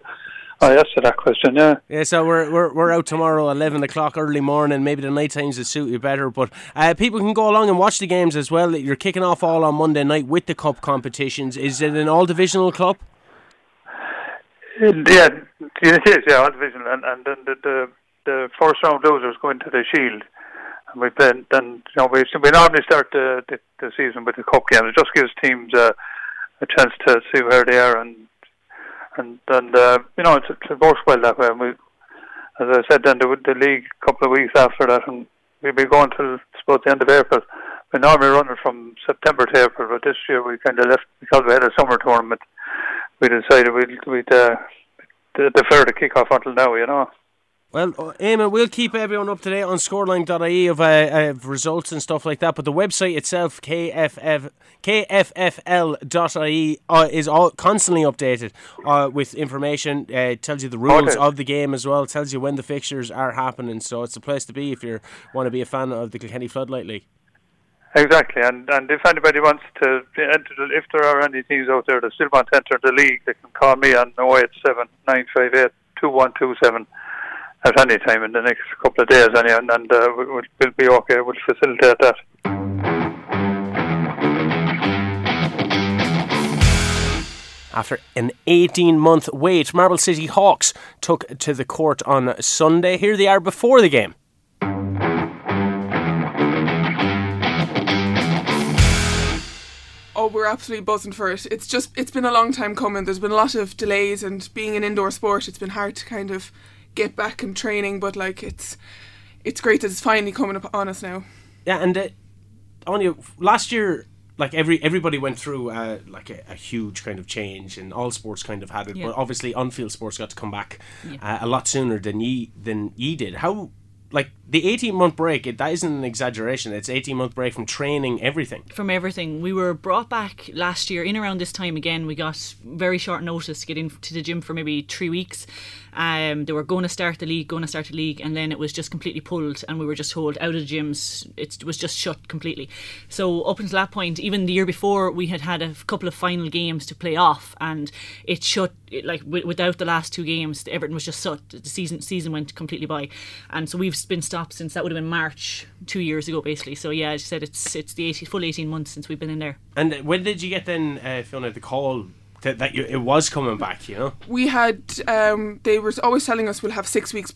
I, you that question. Yeah. Yeah, so we're, we're we're out tomorrow, eleven o'clock early morning. Maybe the night times will suit you better, but uh, people can go along and watch the games as well. You're kicking off all on Monday night with the cup competitions. Is it an all divisional club? Yeah, it is. Yeah, all division, and and then the the, the first round losers go into the Shield, and we then then you know we we normally start the the, the season with the cup game. It just gives teams uh, a chance to see where they are, and and and uh, you know it's, it works well that way. And we, as I said, then the the league a couple of weeks after that, and we'll be going till about the end of April. We normally run it from September to April, but this year we kind of left because we had a summer tournament we decided we'd, we'd uh, defer the kick-off until now, you know. Well, uh, Eamon, we'll keep everyone up to date on scoreline.ie of, uh, of results and stuff like that. But the website itself, KFF, KFFL.ie, uh, is all constantly updated uh, with information. Uh, it tells you the rules Okay. of the game as well. It tells you when the fixtures are happening. So it's a place to be if you want to be a fan of the Kilkenny Floodlight League. Exactly, and and if anybody wants to enter, the, if there are any teams out there that still want to enter the league, they can call me on 087 958 2127 at any time in the next couple of days, and, and, uh, we'll, we'll be okay. We'll facilitate that. After an 18 month wait, Marble City Hawks took to the court on Sunday. Here they are before the game. Oh, we're absolutely buzzing for it. It's just it's been a long time coming. There's been a lot of delays, and being an indoor sport, it's been hard to kind of get back in training. But like it's it's great that it's finally coming up on us now. Yeah, and uh, on you last year, like every everybody went through uh, like a, a huge kind of change, and all sports kind of had it. Yeah. But obviously, on-field sports got to come back Yeah. uh, a lot sooner than ye than ye did. How like the eighteen month break? It, that isn't an exaggeration. It's eighteen month break from training, everything. from everything. We were brought back last year in around this time again. We got very short notice getting to get into the gym for maybe three weeks. Um, they were going to start the league, going to start the league, and then it was just completely pulled, and we were just told out of the gyms. It was just shut completely. So up until that point, even the year before, we had had a couple of final games to play off, and it shut. It, like wi- without the last two games, everything was just shut. The season season went completely by, and so we've been stopped since that would have been March two years ago, basically. So yeah, as I said, it's it's the 80, full eighteen months since we've been in there. And when did you get then, uh, Fiona, the call that, that you, it was coming back. You know, we had um, they were always telling us we'll have six weeks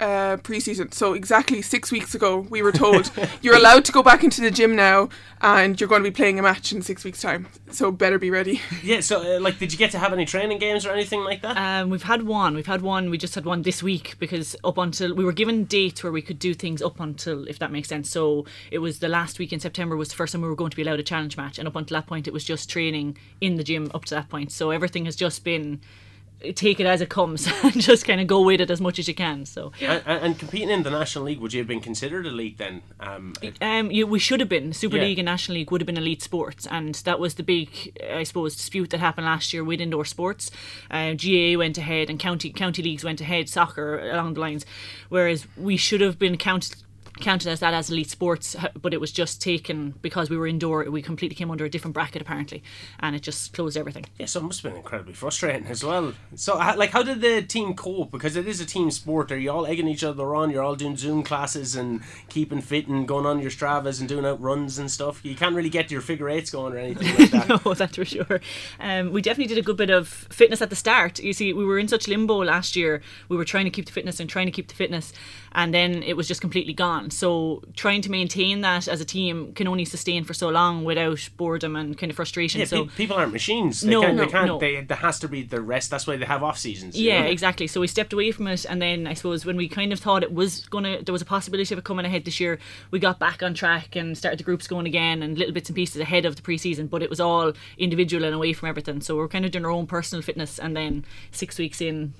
uh, preseason. So exactly six weeks ago, we were told you're allowed to go back into the gym now, and you're going to be playing a match in six weeks' time. So better be ready. Yeah. So, uh, like, did you get to have any training games or anything like that? Um, we've had one. We've had one. We just had one this week because up until we were given dates where we could do things up until, if that makes sense. So it was the last week in September was the first time we were going to be allowed a challenge match, and up until that point, it was just training in the gym up to that point. So everything has just been take it as it comes and just kind of go with it as much as you can. So and, and, competing in the National League, would you have been considered elite then? Um, um we should have been. Super Yeah. League and National League would have been elite sports, and that was the big, I suppose, dispute that happened last year with indoor sports. Uh, GAA went ahead, and county county leagues went ahead, soccer along the lines, whereas we should have been counted counted as that as elite sports but it was just taken because we were indoor we completely came under a different bracket apparently and it just closed everything Yeah, so it must have been incredibly frustrating as well. So, like, how did the team cope? Because it is a team sport. Are you all egging each other on? You're all doing Zoom classes and keeping fit and going on your Stravas and doing out runs and stuff. You can't really get your figure eights going or anything like that. no, that's for sure. Um, we definitely did a good bit of fitness at the start. You see, we were in such limbo last year. We were trying to keep the fitness and trying to keep the fitness, and then it was just completely gone. So trying to maintain that as a team can only sustain for so long without boredom and kind of frustration. Yeah, so pe- people aren't machines. They No, can't, no, they can't. no. They, there has to be the rest. That's why they have off seasons. Yeah, know? exactly. So we stepped away from it, and then I suppose when we kind of thought it was gonna, there was a possibility of it coming ahead this year. We got back on track and started the groups going again, and little bits and pieces ahead of the preseason. But it was all individual and away from everything. So we are kind of doing our own personal fitness, and then six weeks in,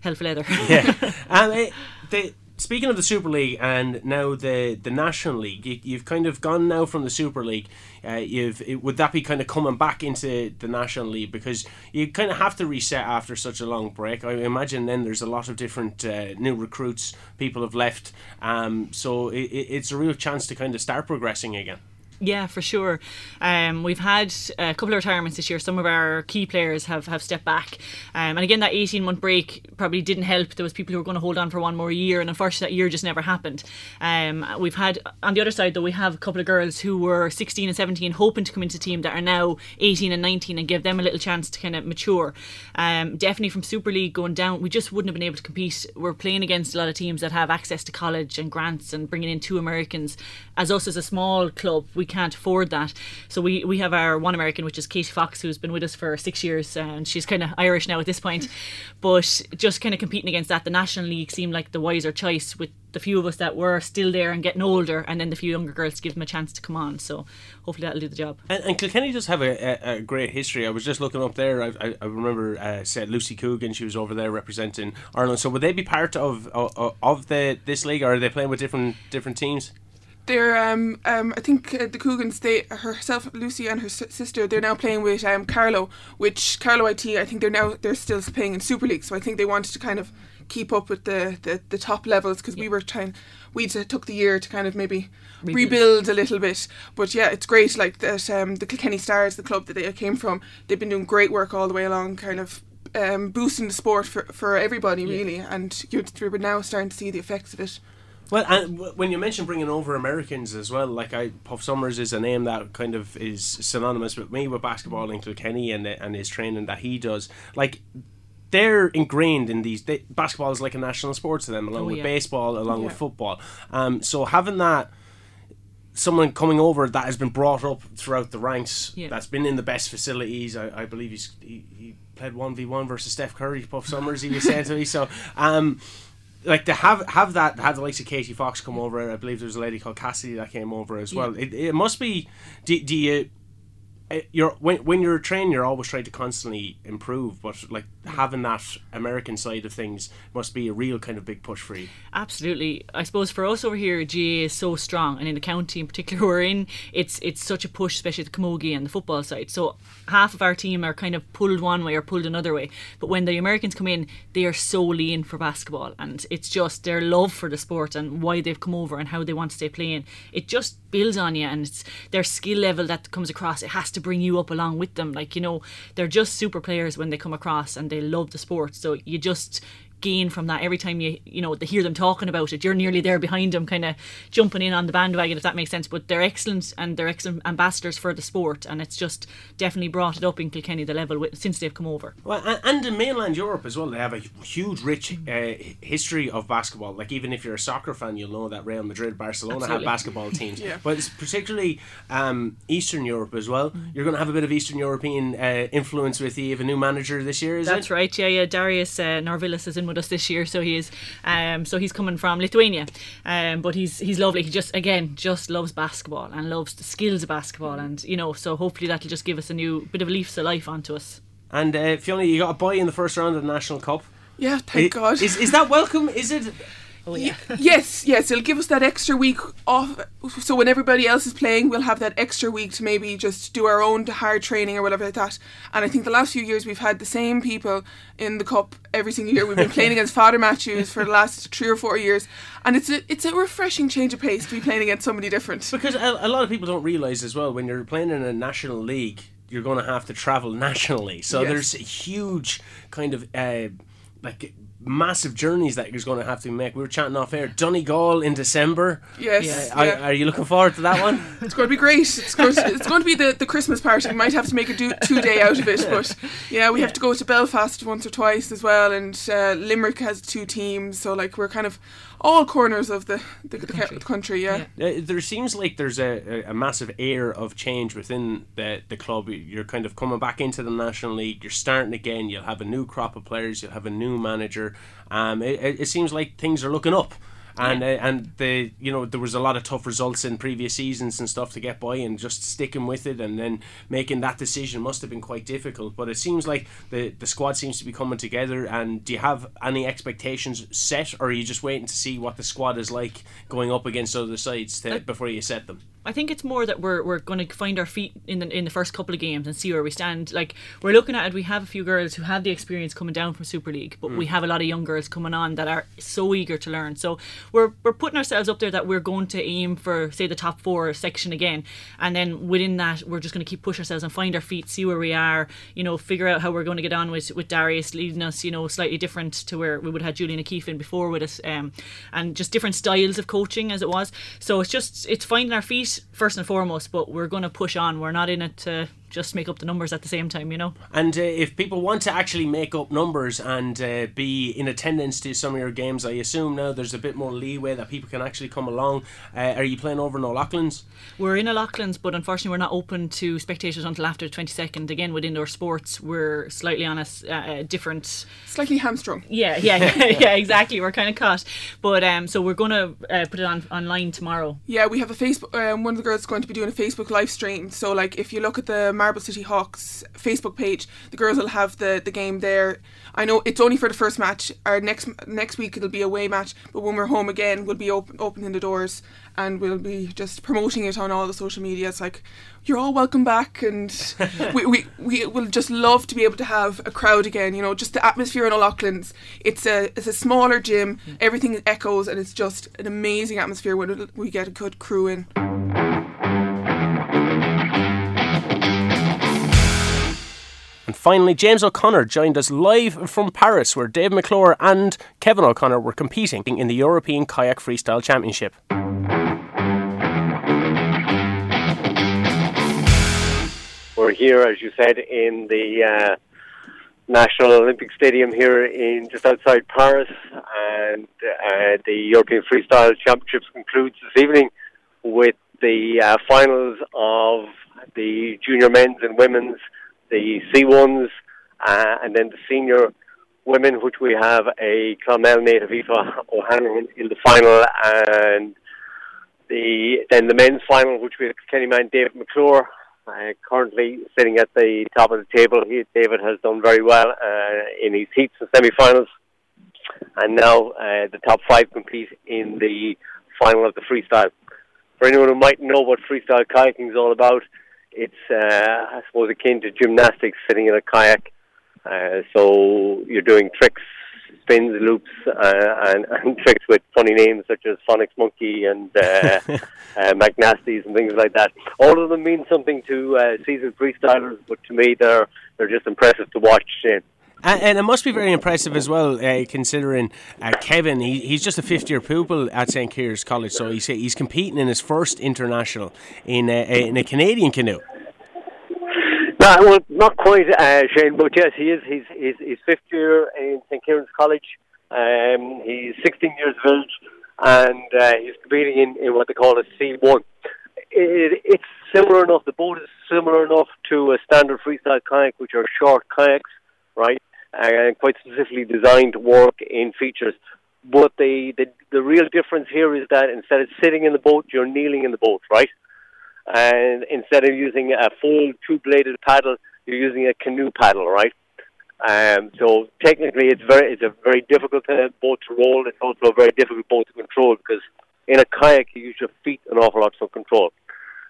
hell for leather. yeah. Um, eh, the, speaking of the Super League and now the the National League, you, you've kind of gone now from the Super League. Uh, you've it, would that be kind of coming back into the National League because you kind of have to reset after such a long break. I imagine then there's a lot of different uh, new recruits. People have left, um, so it, it's a real chance to kind of start progressing again. Yeah, for sure. Um, we've had a couple of retirements this year. Some of our key players have, have stepped back. Um, and again, that 18 month break probably didn't help. There was people who were going to hold on for one more year, and unfortunately, that year just never happened. Um, we've had, on the other side, though, we have a couple of girls who were 16 and 17 hoping to come into the team that are now 18 and 19 and give them a little chance to kind of mature. Um, definitely from Super League going down, we just wouldn't have been able to compete. We're playing against a lot of teams that have access to college and grants and bringing in two Americans. As us as a small club, we can't afford that. So we, we have our one American, which is Katie Fox, who's been with us for six years, and she's kind of Irish now at this point. But just kind of competing against that, the National League seemed like the wiser choice with the few of us that were still there and getting older, and then the few younger girls to give them a chance to come on. So hopefully that'll do the job. And, and Kilkenny does have a, a, a great history. I was just looking up there. I, I, I remember uh, said Lucy Coogan. She was over there representing Ireland. So would they be part of of, of the this league, or are they playing with different different teams? They're, um, um, I think uh, the Cougans, they herself, Lucy, and her s- sister, they're now playing with um, Carlow, which Carlow IT, I think they're now they're still playing in Super League. So I think they wanted to kind of keep up with the the, the top levels because we were trying, we took the year to kind of maybe Rebuild. rebuild a little bit. But yeah, it's great. Like that, um, the Kilkenny Stars, the club that they came from, they've been doing great work all the way along, kind of. Um, boosting the sport for, for everybody really and you're, we're now starting to see the effects of it Well, and when you mention bringing over Americans as well, like I, Puff Summers is a name that kind of is synonymous with me with basketball in Kilkenny and and his training that he does. Like they're ingrained in these. They, basketball is like a national sport to them, along Oh, with yeah. baseball, along with football. Um, so having that. Someone coming over that has been brought up throughout the ranks, Yeah. that's been in the best facilities. I, I believe he's, he, he played one v one versus Steph Curry, Puff Summers. He was saying to me. So, um, like to have have that have the likes of Katie Fox come over. I believe there's a lady called Cassidy that came over as well. It, it must be. Do, do you? uh, You're when when you're training, you're always trying to constantly improve. But like having that American side of things must be a real kind of big push for you. Absolutely. I suppose for us over here, GAA is so strong, and in the county in particular we're in, it's it's such a push, especially the camogie and the football side. So half of our team are kind of pulled one way or pulled another way. But when the Americans come in, they are so lean for basketball, and it's just their love for the sport and why they've come over and how they want to stay playing. It just builds on you, and it's their skill level that comes across. It has to bring you up along with them. Like you know, they're just super players when they come across, and they love the sport. So you just gain from that every time you you know they hear them talking about it. You're nearly there behind them, kind of jumping in on the bandwagon if that makes sense. But they're excellent and they're excellent ambassadors for the sport, and it's just definitely brought it up in Kilkenny the level with, since they've come over. Well, and, and in mainland Europe as well, they have a huge, rich uh, history of basketball. Like even if you're a soccer fan, you'll know that Real Madrid, Barcelona Absolutely. have basketball teams. Yeah. But it's particularly um, Eastern Europe as well. You're going to have a bit of Eastern European uh, influence with you. You have a new manager this year, is That's it? right. Yeah, yeah. Darius uh, Narvilis is in with us this year, so he is. Um, so he's coming from Lithuania, um, but he's he's lovely. He just again just loves basketball and loves the skills of basketball, and you know, so hopefully that'll just give us a new bit of leaves of life onto us. And uh, Fiona, you got a bye in the first round of the National Cup. Yeah, thank I- God. Is, is that welcome? Is it? Oh yeah. yes, yes, it'll give us that extra week off. So when everybody else is playing, we'll have that extra week to maybe just do our own hard training or whatever like that. And I think the last few years we've had the same people in the cup every single year. We've been playing against Father Mathews for the last three or four years, and it's a it's a refreshing change of pace to be playing against somebody different. Because a, a lot of people don't realise as well when you're playing in a national league, you're going to have to travel nationally. So Yes. there's a huge kind of uh, like massive journeys that you're going to have to make. We were chatting off air. Donegal in December. Yes, Uh, are, yeah. are you looking forward to that one? It's going to be great. It's going to, it's going to be the, the Christmas party. We might have to make a do, two day out of it, but yeah, we have to go to Belfast once or twice as well. And uh, Limerick has two teams, so like we're kind of all corners of the the, the, country. the country. Yeah. Uh, there seems like there's a, a, a massive air of change within the, the club. You're kind of coming back into the National League. You're starting again. You'll have a new crop of players. You'll have a new manager. Um, it, it it seems like things are looking up. And uh, and the you know there was a lot of tough results in previous seasons and stuff to get by and just sticking with it and then making that decision must have been quite difficult. But it seems like the the squad seems to be coming together. And do you have any expectations set, or are you just waiting to see what the squad is like going up against other sides to, before you set them? I think it's more that we're, we're going to find our feet in the in the first couple of games and see where we stand. Like we're looking at it, we have a few girls who have the experience coming down from Super League, but we have a lot of young girls coming on that are so eager to learn. So we're we're putting ourselves up there that we're going to aim for say the top four section again, and then within that we're just going to keep push ourselves and find our feet, see where we are. You know, figure out how we're going to get on with with Darius leading us. You know, slightly different to where we would have had Julian O'Keefe in before with us, um, and just different styles of coaching as it was. So it's just it's finding our feet first and foremost, but we're going to push on. We're not in it to just make up the numbers at the same time, you know. And uh, if people want to actually make up numbers and uh, be in attendance to some of your games, I assume now there's a bit more leeway that people can actually come along. Uh, are you playing over in O'Loughlin's? We're in O'Loughlin's, but unfortunately, we're not open to spectators until after the 22nd. Again, with indoor sports, we're slightly on a uh, different. Slightly hamstrung. Yeah, yeah, yeah, yeah, exactly. We're kind of caught. But um, so we're going to uh, put it on online tomorrow. Yeah, we have a Facebook. Um, one of the girls is going to be doing a Facebook live stream. So, like, if you look at the Marble City Hawks Facebook page, the girls will have the, the game there. I know it's only for the first match. Our next next week it'll be a away match, but when we're home again, we'll be open, opening the doors and we'll be just promoting it on all the social media. It's like you're all welcome back, and we, we we will just love to be able to have a crowd again. You know, just the atmosphere in O'Loughlin's. It's a it's a smaller gym. Mm. Everything echoes, and it's just an amazing atmosphere when we get a good crew in. Finally, James O'Connor joined us live from Paris, where Dave McClure and Kevin O'Connor were competing in the European Kayak Freestyle Championship. We're here, as you said, in the uh, National Olympic Stadium here in just outside Paris, and uh, the European Freestyle Championships concludes this evening with the uh, finals of the junior men's and women's, the C1s, uh, and then the senior women, which we have a Clonmel native Aoife O'Hanlon in the final, and the then the men's final, which we have Kenny man David McClure uh, currently sitting at the top of the table. He, David has done very well uh, in his heats and semi-finals, and now uh, the top five compete in the final of the freestyle. For anyone who might know what freestyle kayaking is all about, it's uh, I suppose akin to gymnastics, sitting in a kayak. Uh, so you're doing tricks, spins, loops, uh, and, and tricks with funny names such as Phonix Monkey and uh, uh, McNasties and things like that. All of them mean something to uh, seasoned freestylers, but to me, they're they're just impressive to watch. Uh, And, and, it must be very impressive as well, uh, considering uh, Kevin. He, he's just a fifth-year pupil at St Kieran's College, so he's he's competing in his first international in a, in a Canadian canoe. No, well, not quite, uh, Shane, but yes, he is. He's he's, he's fifth year in St Kieran's College. Um, he's 16 years of age, and uh, he's competing in, in what they call a C1. It, it's similar enough. The boat is similar enough to a standard freestyle kayak, which are short kayaks, right, and quite specifically designed to work in features. But the, the the real difference here is that instead of sitting in the boat, you're kneeling in the boat, right? and instead of using a full two-bladed paddle, you're using a canoe paddle, right? Um, so technically, it's very it's a very difficult uh, boat to roll. It's also a very difficult boat to control because in a kayak you use your feet an awful lot for control.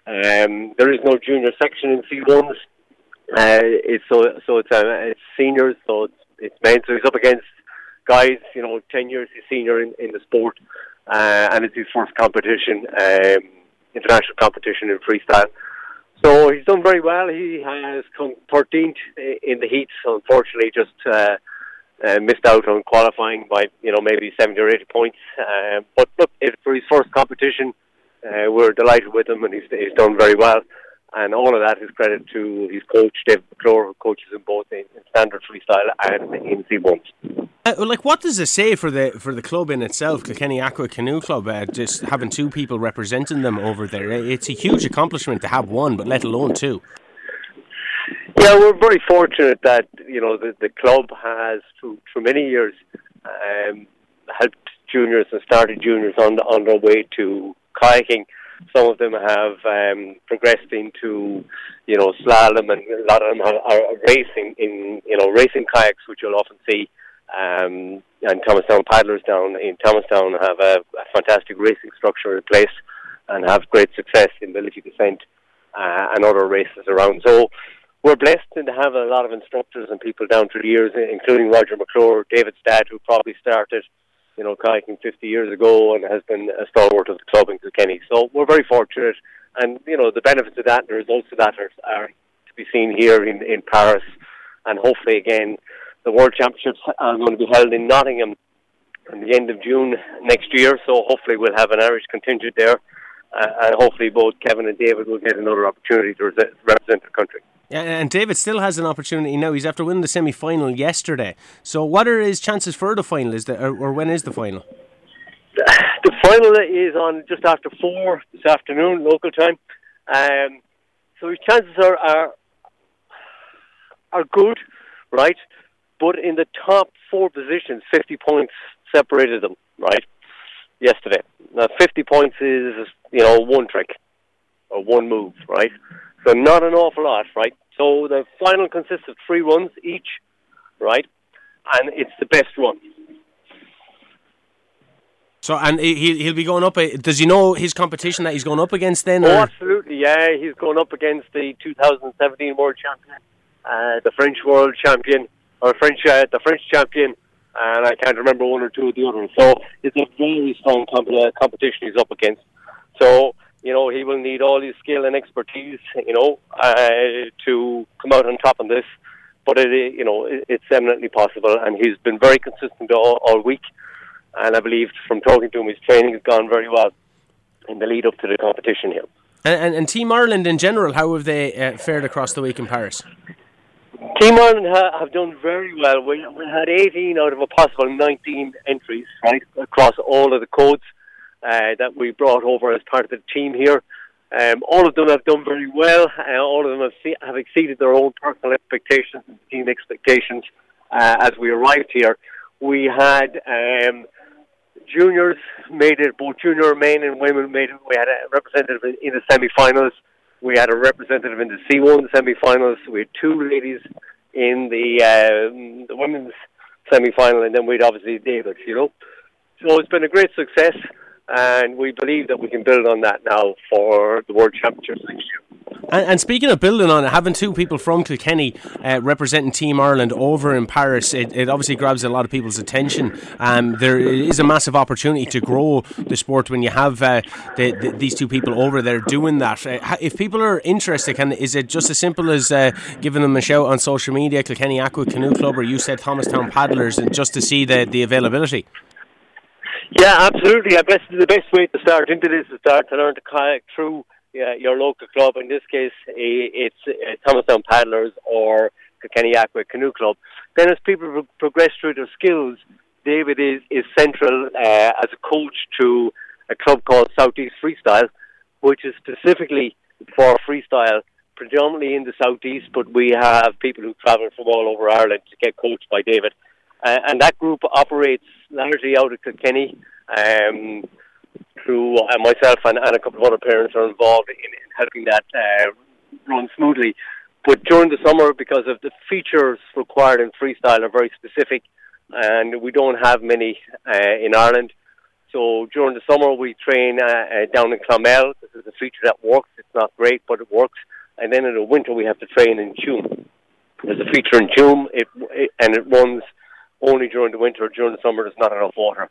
Um, there is no junior section in C1s. Uh, it's so so it's uh, it's seniors, so it's it's men. So he's up against guys, you know, ten years he's senior in, in the sport, uh, and it's his first competition. Um, international competition in freestyle. So he's done very well. He has come 13th in the heats. Unfortunately, just uh, uh, missed out on qualifying by you know maybe 70 or 80 points. Uh, but look, for his first competition, uh, we're delighted with him, and he's, he's done very well. And all of that is credit to his coach, David McClure, who coaches him both in, in standard freestyle and in C1s. Uh, like, what does it say for the for the club in itself, Kilkenny Aqua Canoe Club, uh, just having two people representing them over there? It's a huge accomplishment to have one, but let alone two. Yeah, we're very fortunate that you know the the club has through, for many years um, helped juniors and started juniors on on their way to kayaking. Some of them have um, progressed into, you know, slalom, and a lot of them are, are racing in, you know, racing kayaks, which you'll often see. Um, and Thomastown paddlers down in Thomastown have a, a fantastic racing structure in place and have great success in the Liffey Descent uh, and other races around. So we're blessed to have a lot of instructors and people down through the years, including Roger McClure, David Stad, who probably started you know, kayaking 50 years ago and has been a stalwart of the club in Kilkenny. So we're very fortunate. And, you know, the benefits of that and the results of that are, are to be seen here in, in Paris. And hopefully, again, the World Championships are going to be held in Nottingham in the end of June next year. So hopefully, we'll have an Irish contingent there. Uh, and hopefully, both Kevin and David will get another opportunity to represent their country. And David still has an opportunity now. He's after winning the semi final yesterday. So, what are his chances for the final? Is the, or, when is the final? The final is on just after four this afternoon, local time. Um, so his chances are, are are good, right? But in the top four positions, fifty points separated them, right? Yesterday, now fifty points is you know one trick or one move, right? So not an awful lot, right? So the final consists of three runs each, right? And it's the best run. So and he he'll be going up. Uh, does he know his competition that he's going up against then? Oh, absolutely, yeah. He's going up against the 2017 world champion, uh, the French world champion, or French uh, the French champion, and I can't remember one or two of the others. So it's a very strong comp- uh, competition he's up against. So you know, he will need all his skill and expertise, you know, uh, to come out on top of this. But it, you know, it's eminently possible, and he's been very consistent all, all week. And I believe from talking to him, his training has gone very well in the lead up to the competition here. And, and, and Team Ireland in general, how have they uh, fared across the week in Paris? Team Ireland ha- have done very well. We, we had 18 out of a possible 19 entries, right, across all of the codes uh, that we brought over as part of the team here. Um, all of them have done very well. Uh, all of them have, see- have exceeded their own personal expectations and team expectations uh, as we arrived here. We had um, juniors made it, both junior men and women made it. We had a representative in the semi-finals. We had a representative in the C1 semi-finals. We had two ladies in the, uh, the women's semi-final, and then we'd obviously David, you know. So it's been a great success and we believe that we can build on that now for the World Championships next year. And, and, speaking of building on it, having two people from Kilkenny uh, representing Team Ireland over in Paris, it, it, obviously grabs a lot of people's attention. Um, there is a massive opportunity to grow the sport when you have uh, the, the, these two people over there doing that. Uh, if people are interested, can is it just as simple as uh, giving them a shout on social media, Kilkenny Aqua Canoe Club, or you said Thomastown Paddlers, and just to see the, the availability? Yeah, absolutely. I guess the best way to start into this is start to learn to kayak through yeah, your local club. In this case, it's uh, Thomastown Paddlers or Kilkenny Aqua Canoe Club. Then, as people progress through their skills, David is is central uh, as a coach to a club called Southeast Freestyle, which is specifically for freestyle, predominantly in the southeast. But we have people who travel from all over Ireland to get coached by David, uh, and that group operates largely out of Kilkenny. Um, through uh, myself and, and, a couple of other parents are involved in, in helping that uh, run smoothly. But during the summer, because of the features required in freestyle are very specific, and we don't have many uh, in Ireland. So during the summer, we train uh, uh, down in Clonmel. This is a feature that works. It's not great, but it works. And then in the winter, we have to train in Tuam. There's a feature in Tuam, it, it, and it runs only during the winter. During the summer, there's not enough water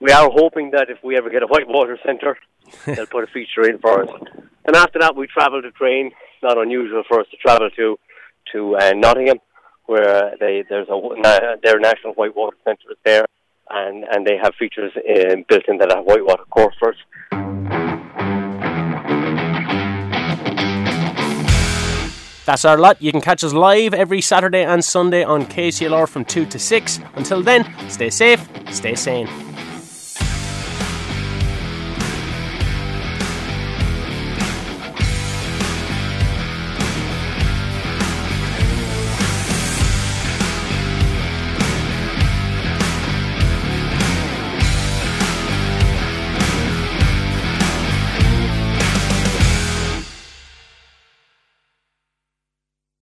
we are hoping that if we ever get a whitewater centre, they'll put a feature in for us. And after that, we travel to train. It's not unusual for us to travel to to uh, Nottingham, where they there's a their national whitewater centre is there, and and they have features uh, built into that whitewater course first. That's our lot. You can catch us live every Saturday and Sunday on KCLR from 2 to 6. Until then, stay safe, stay sane.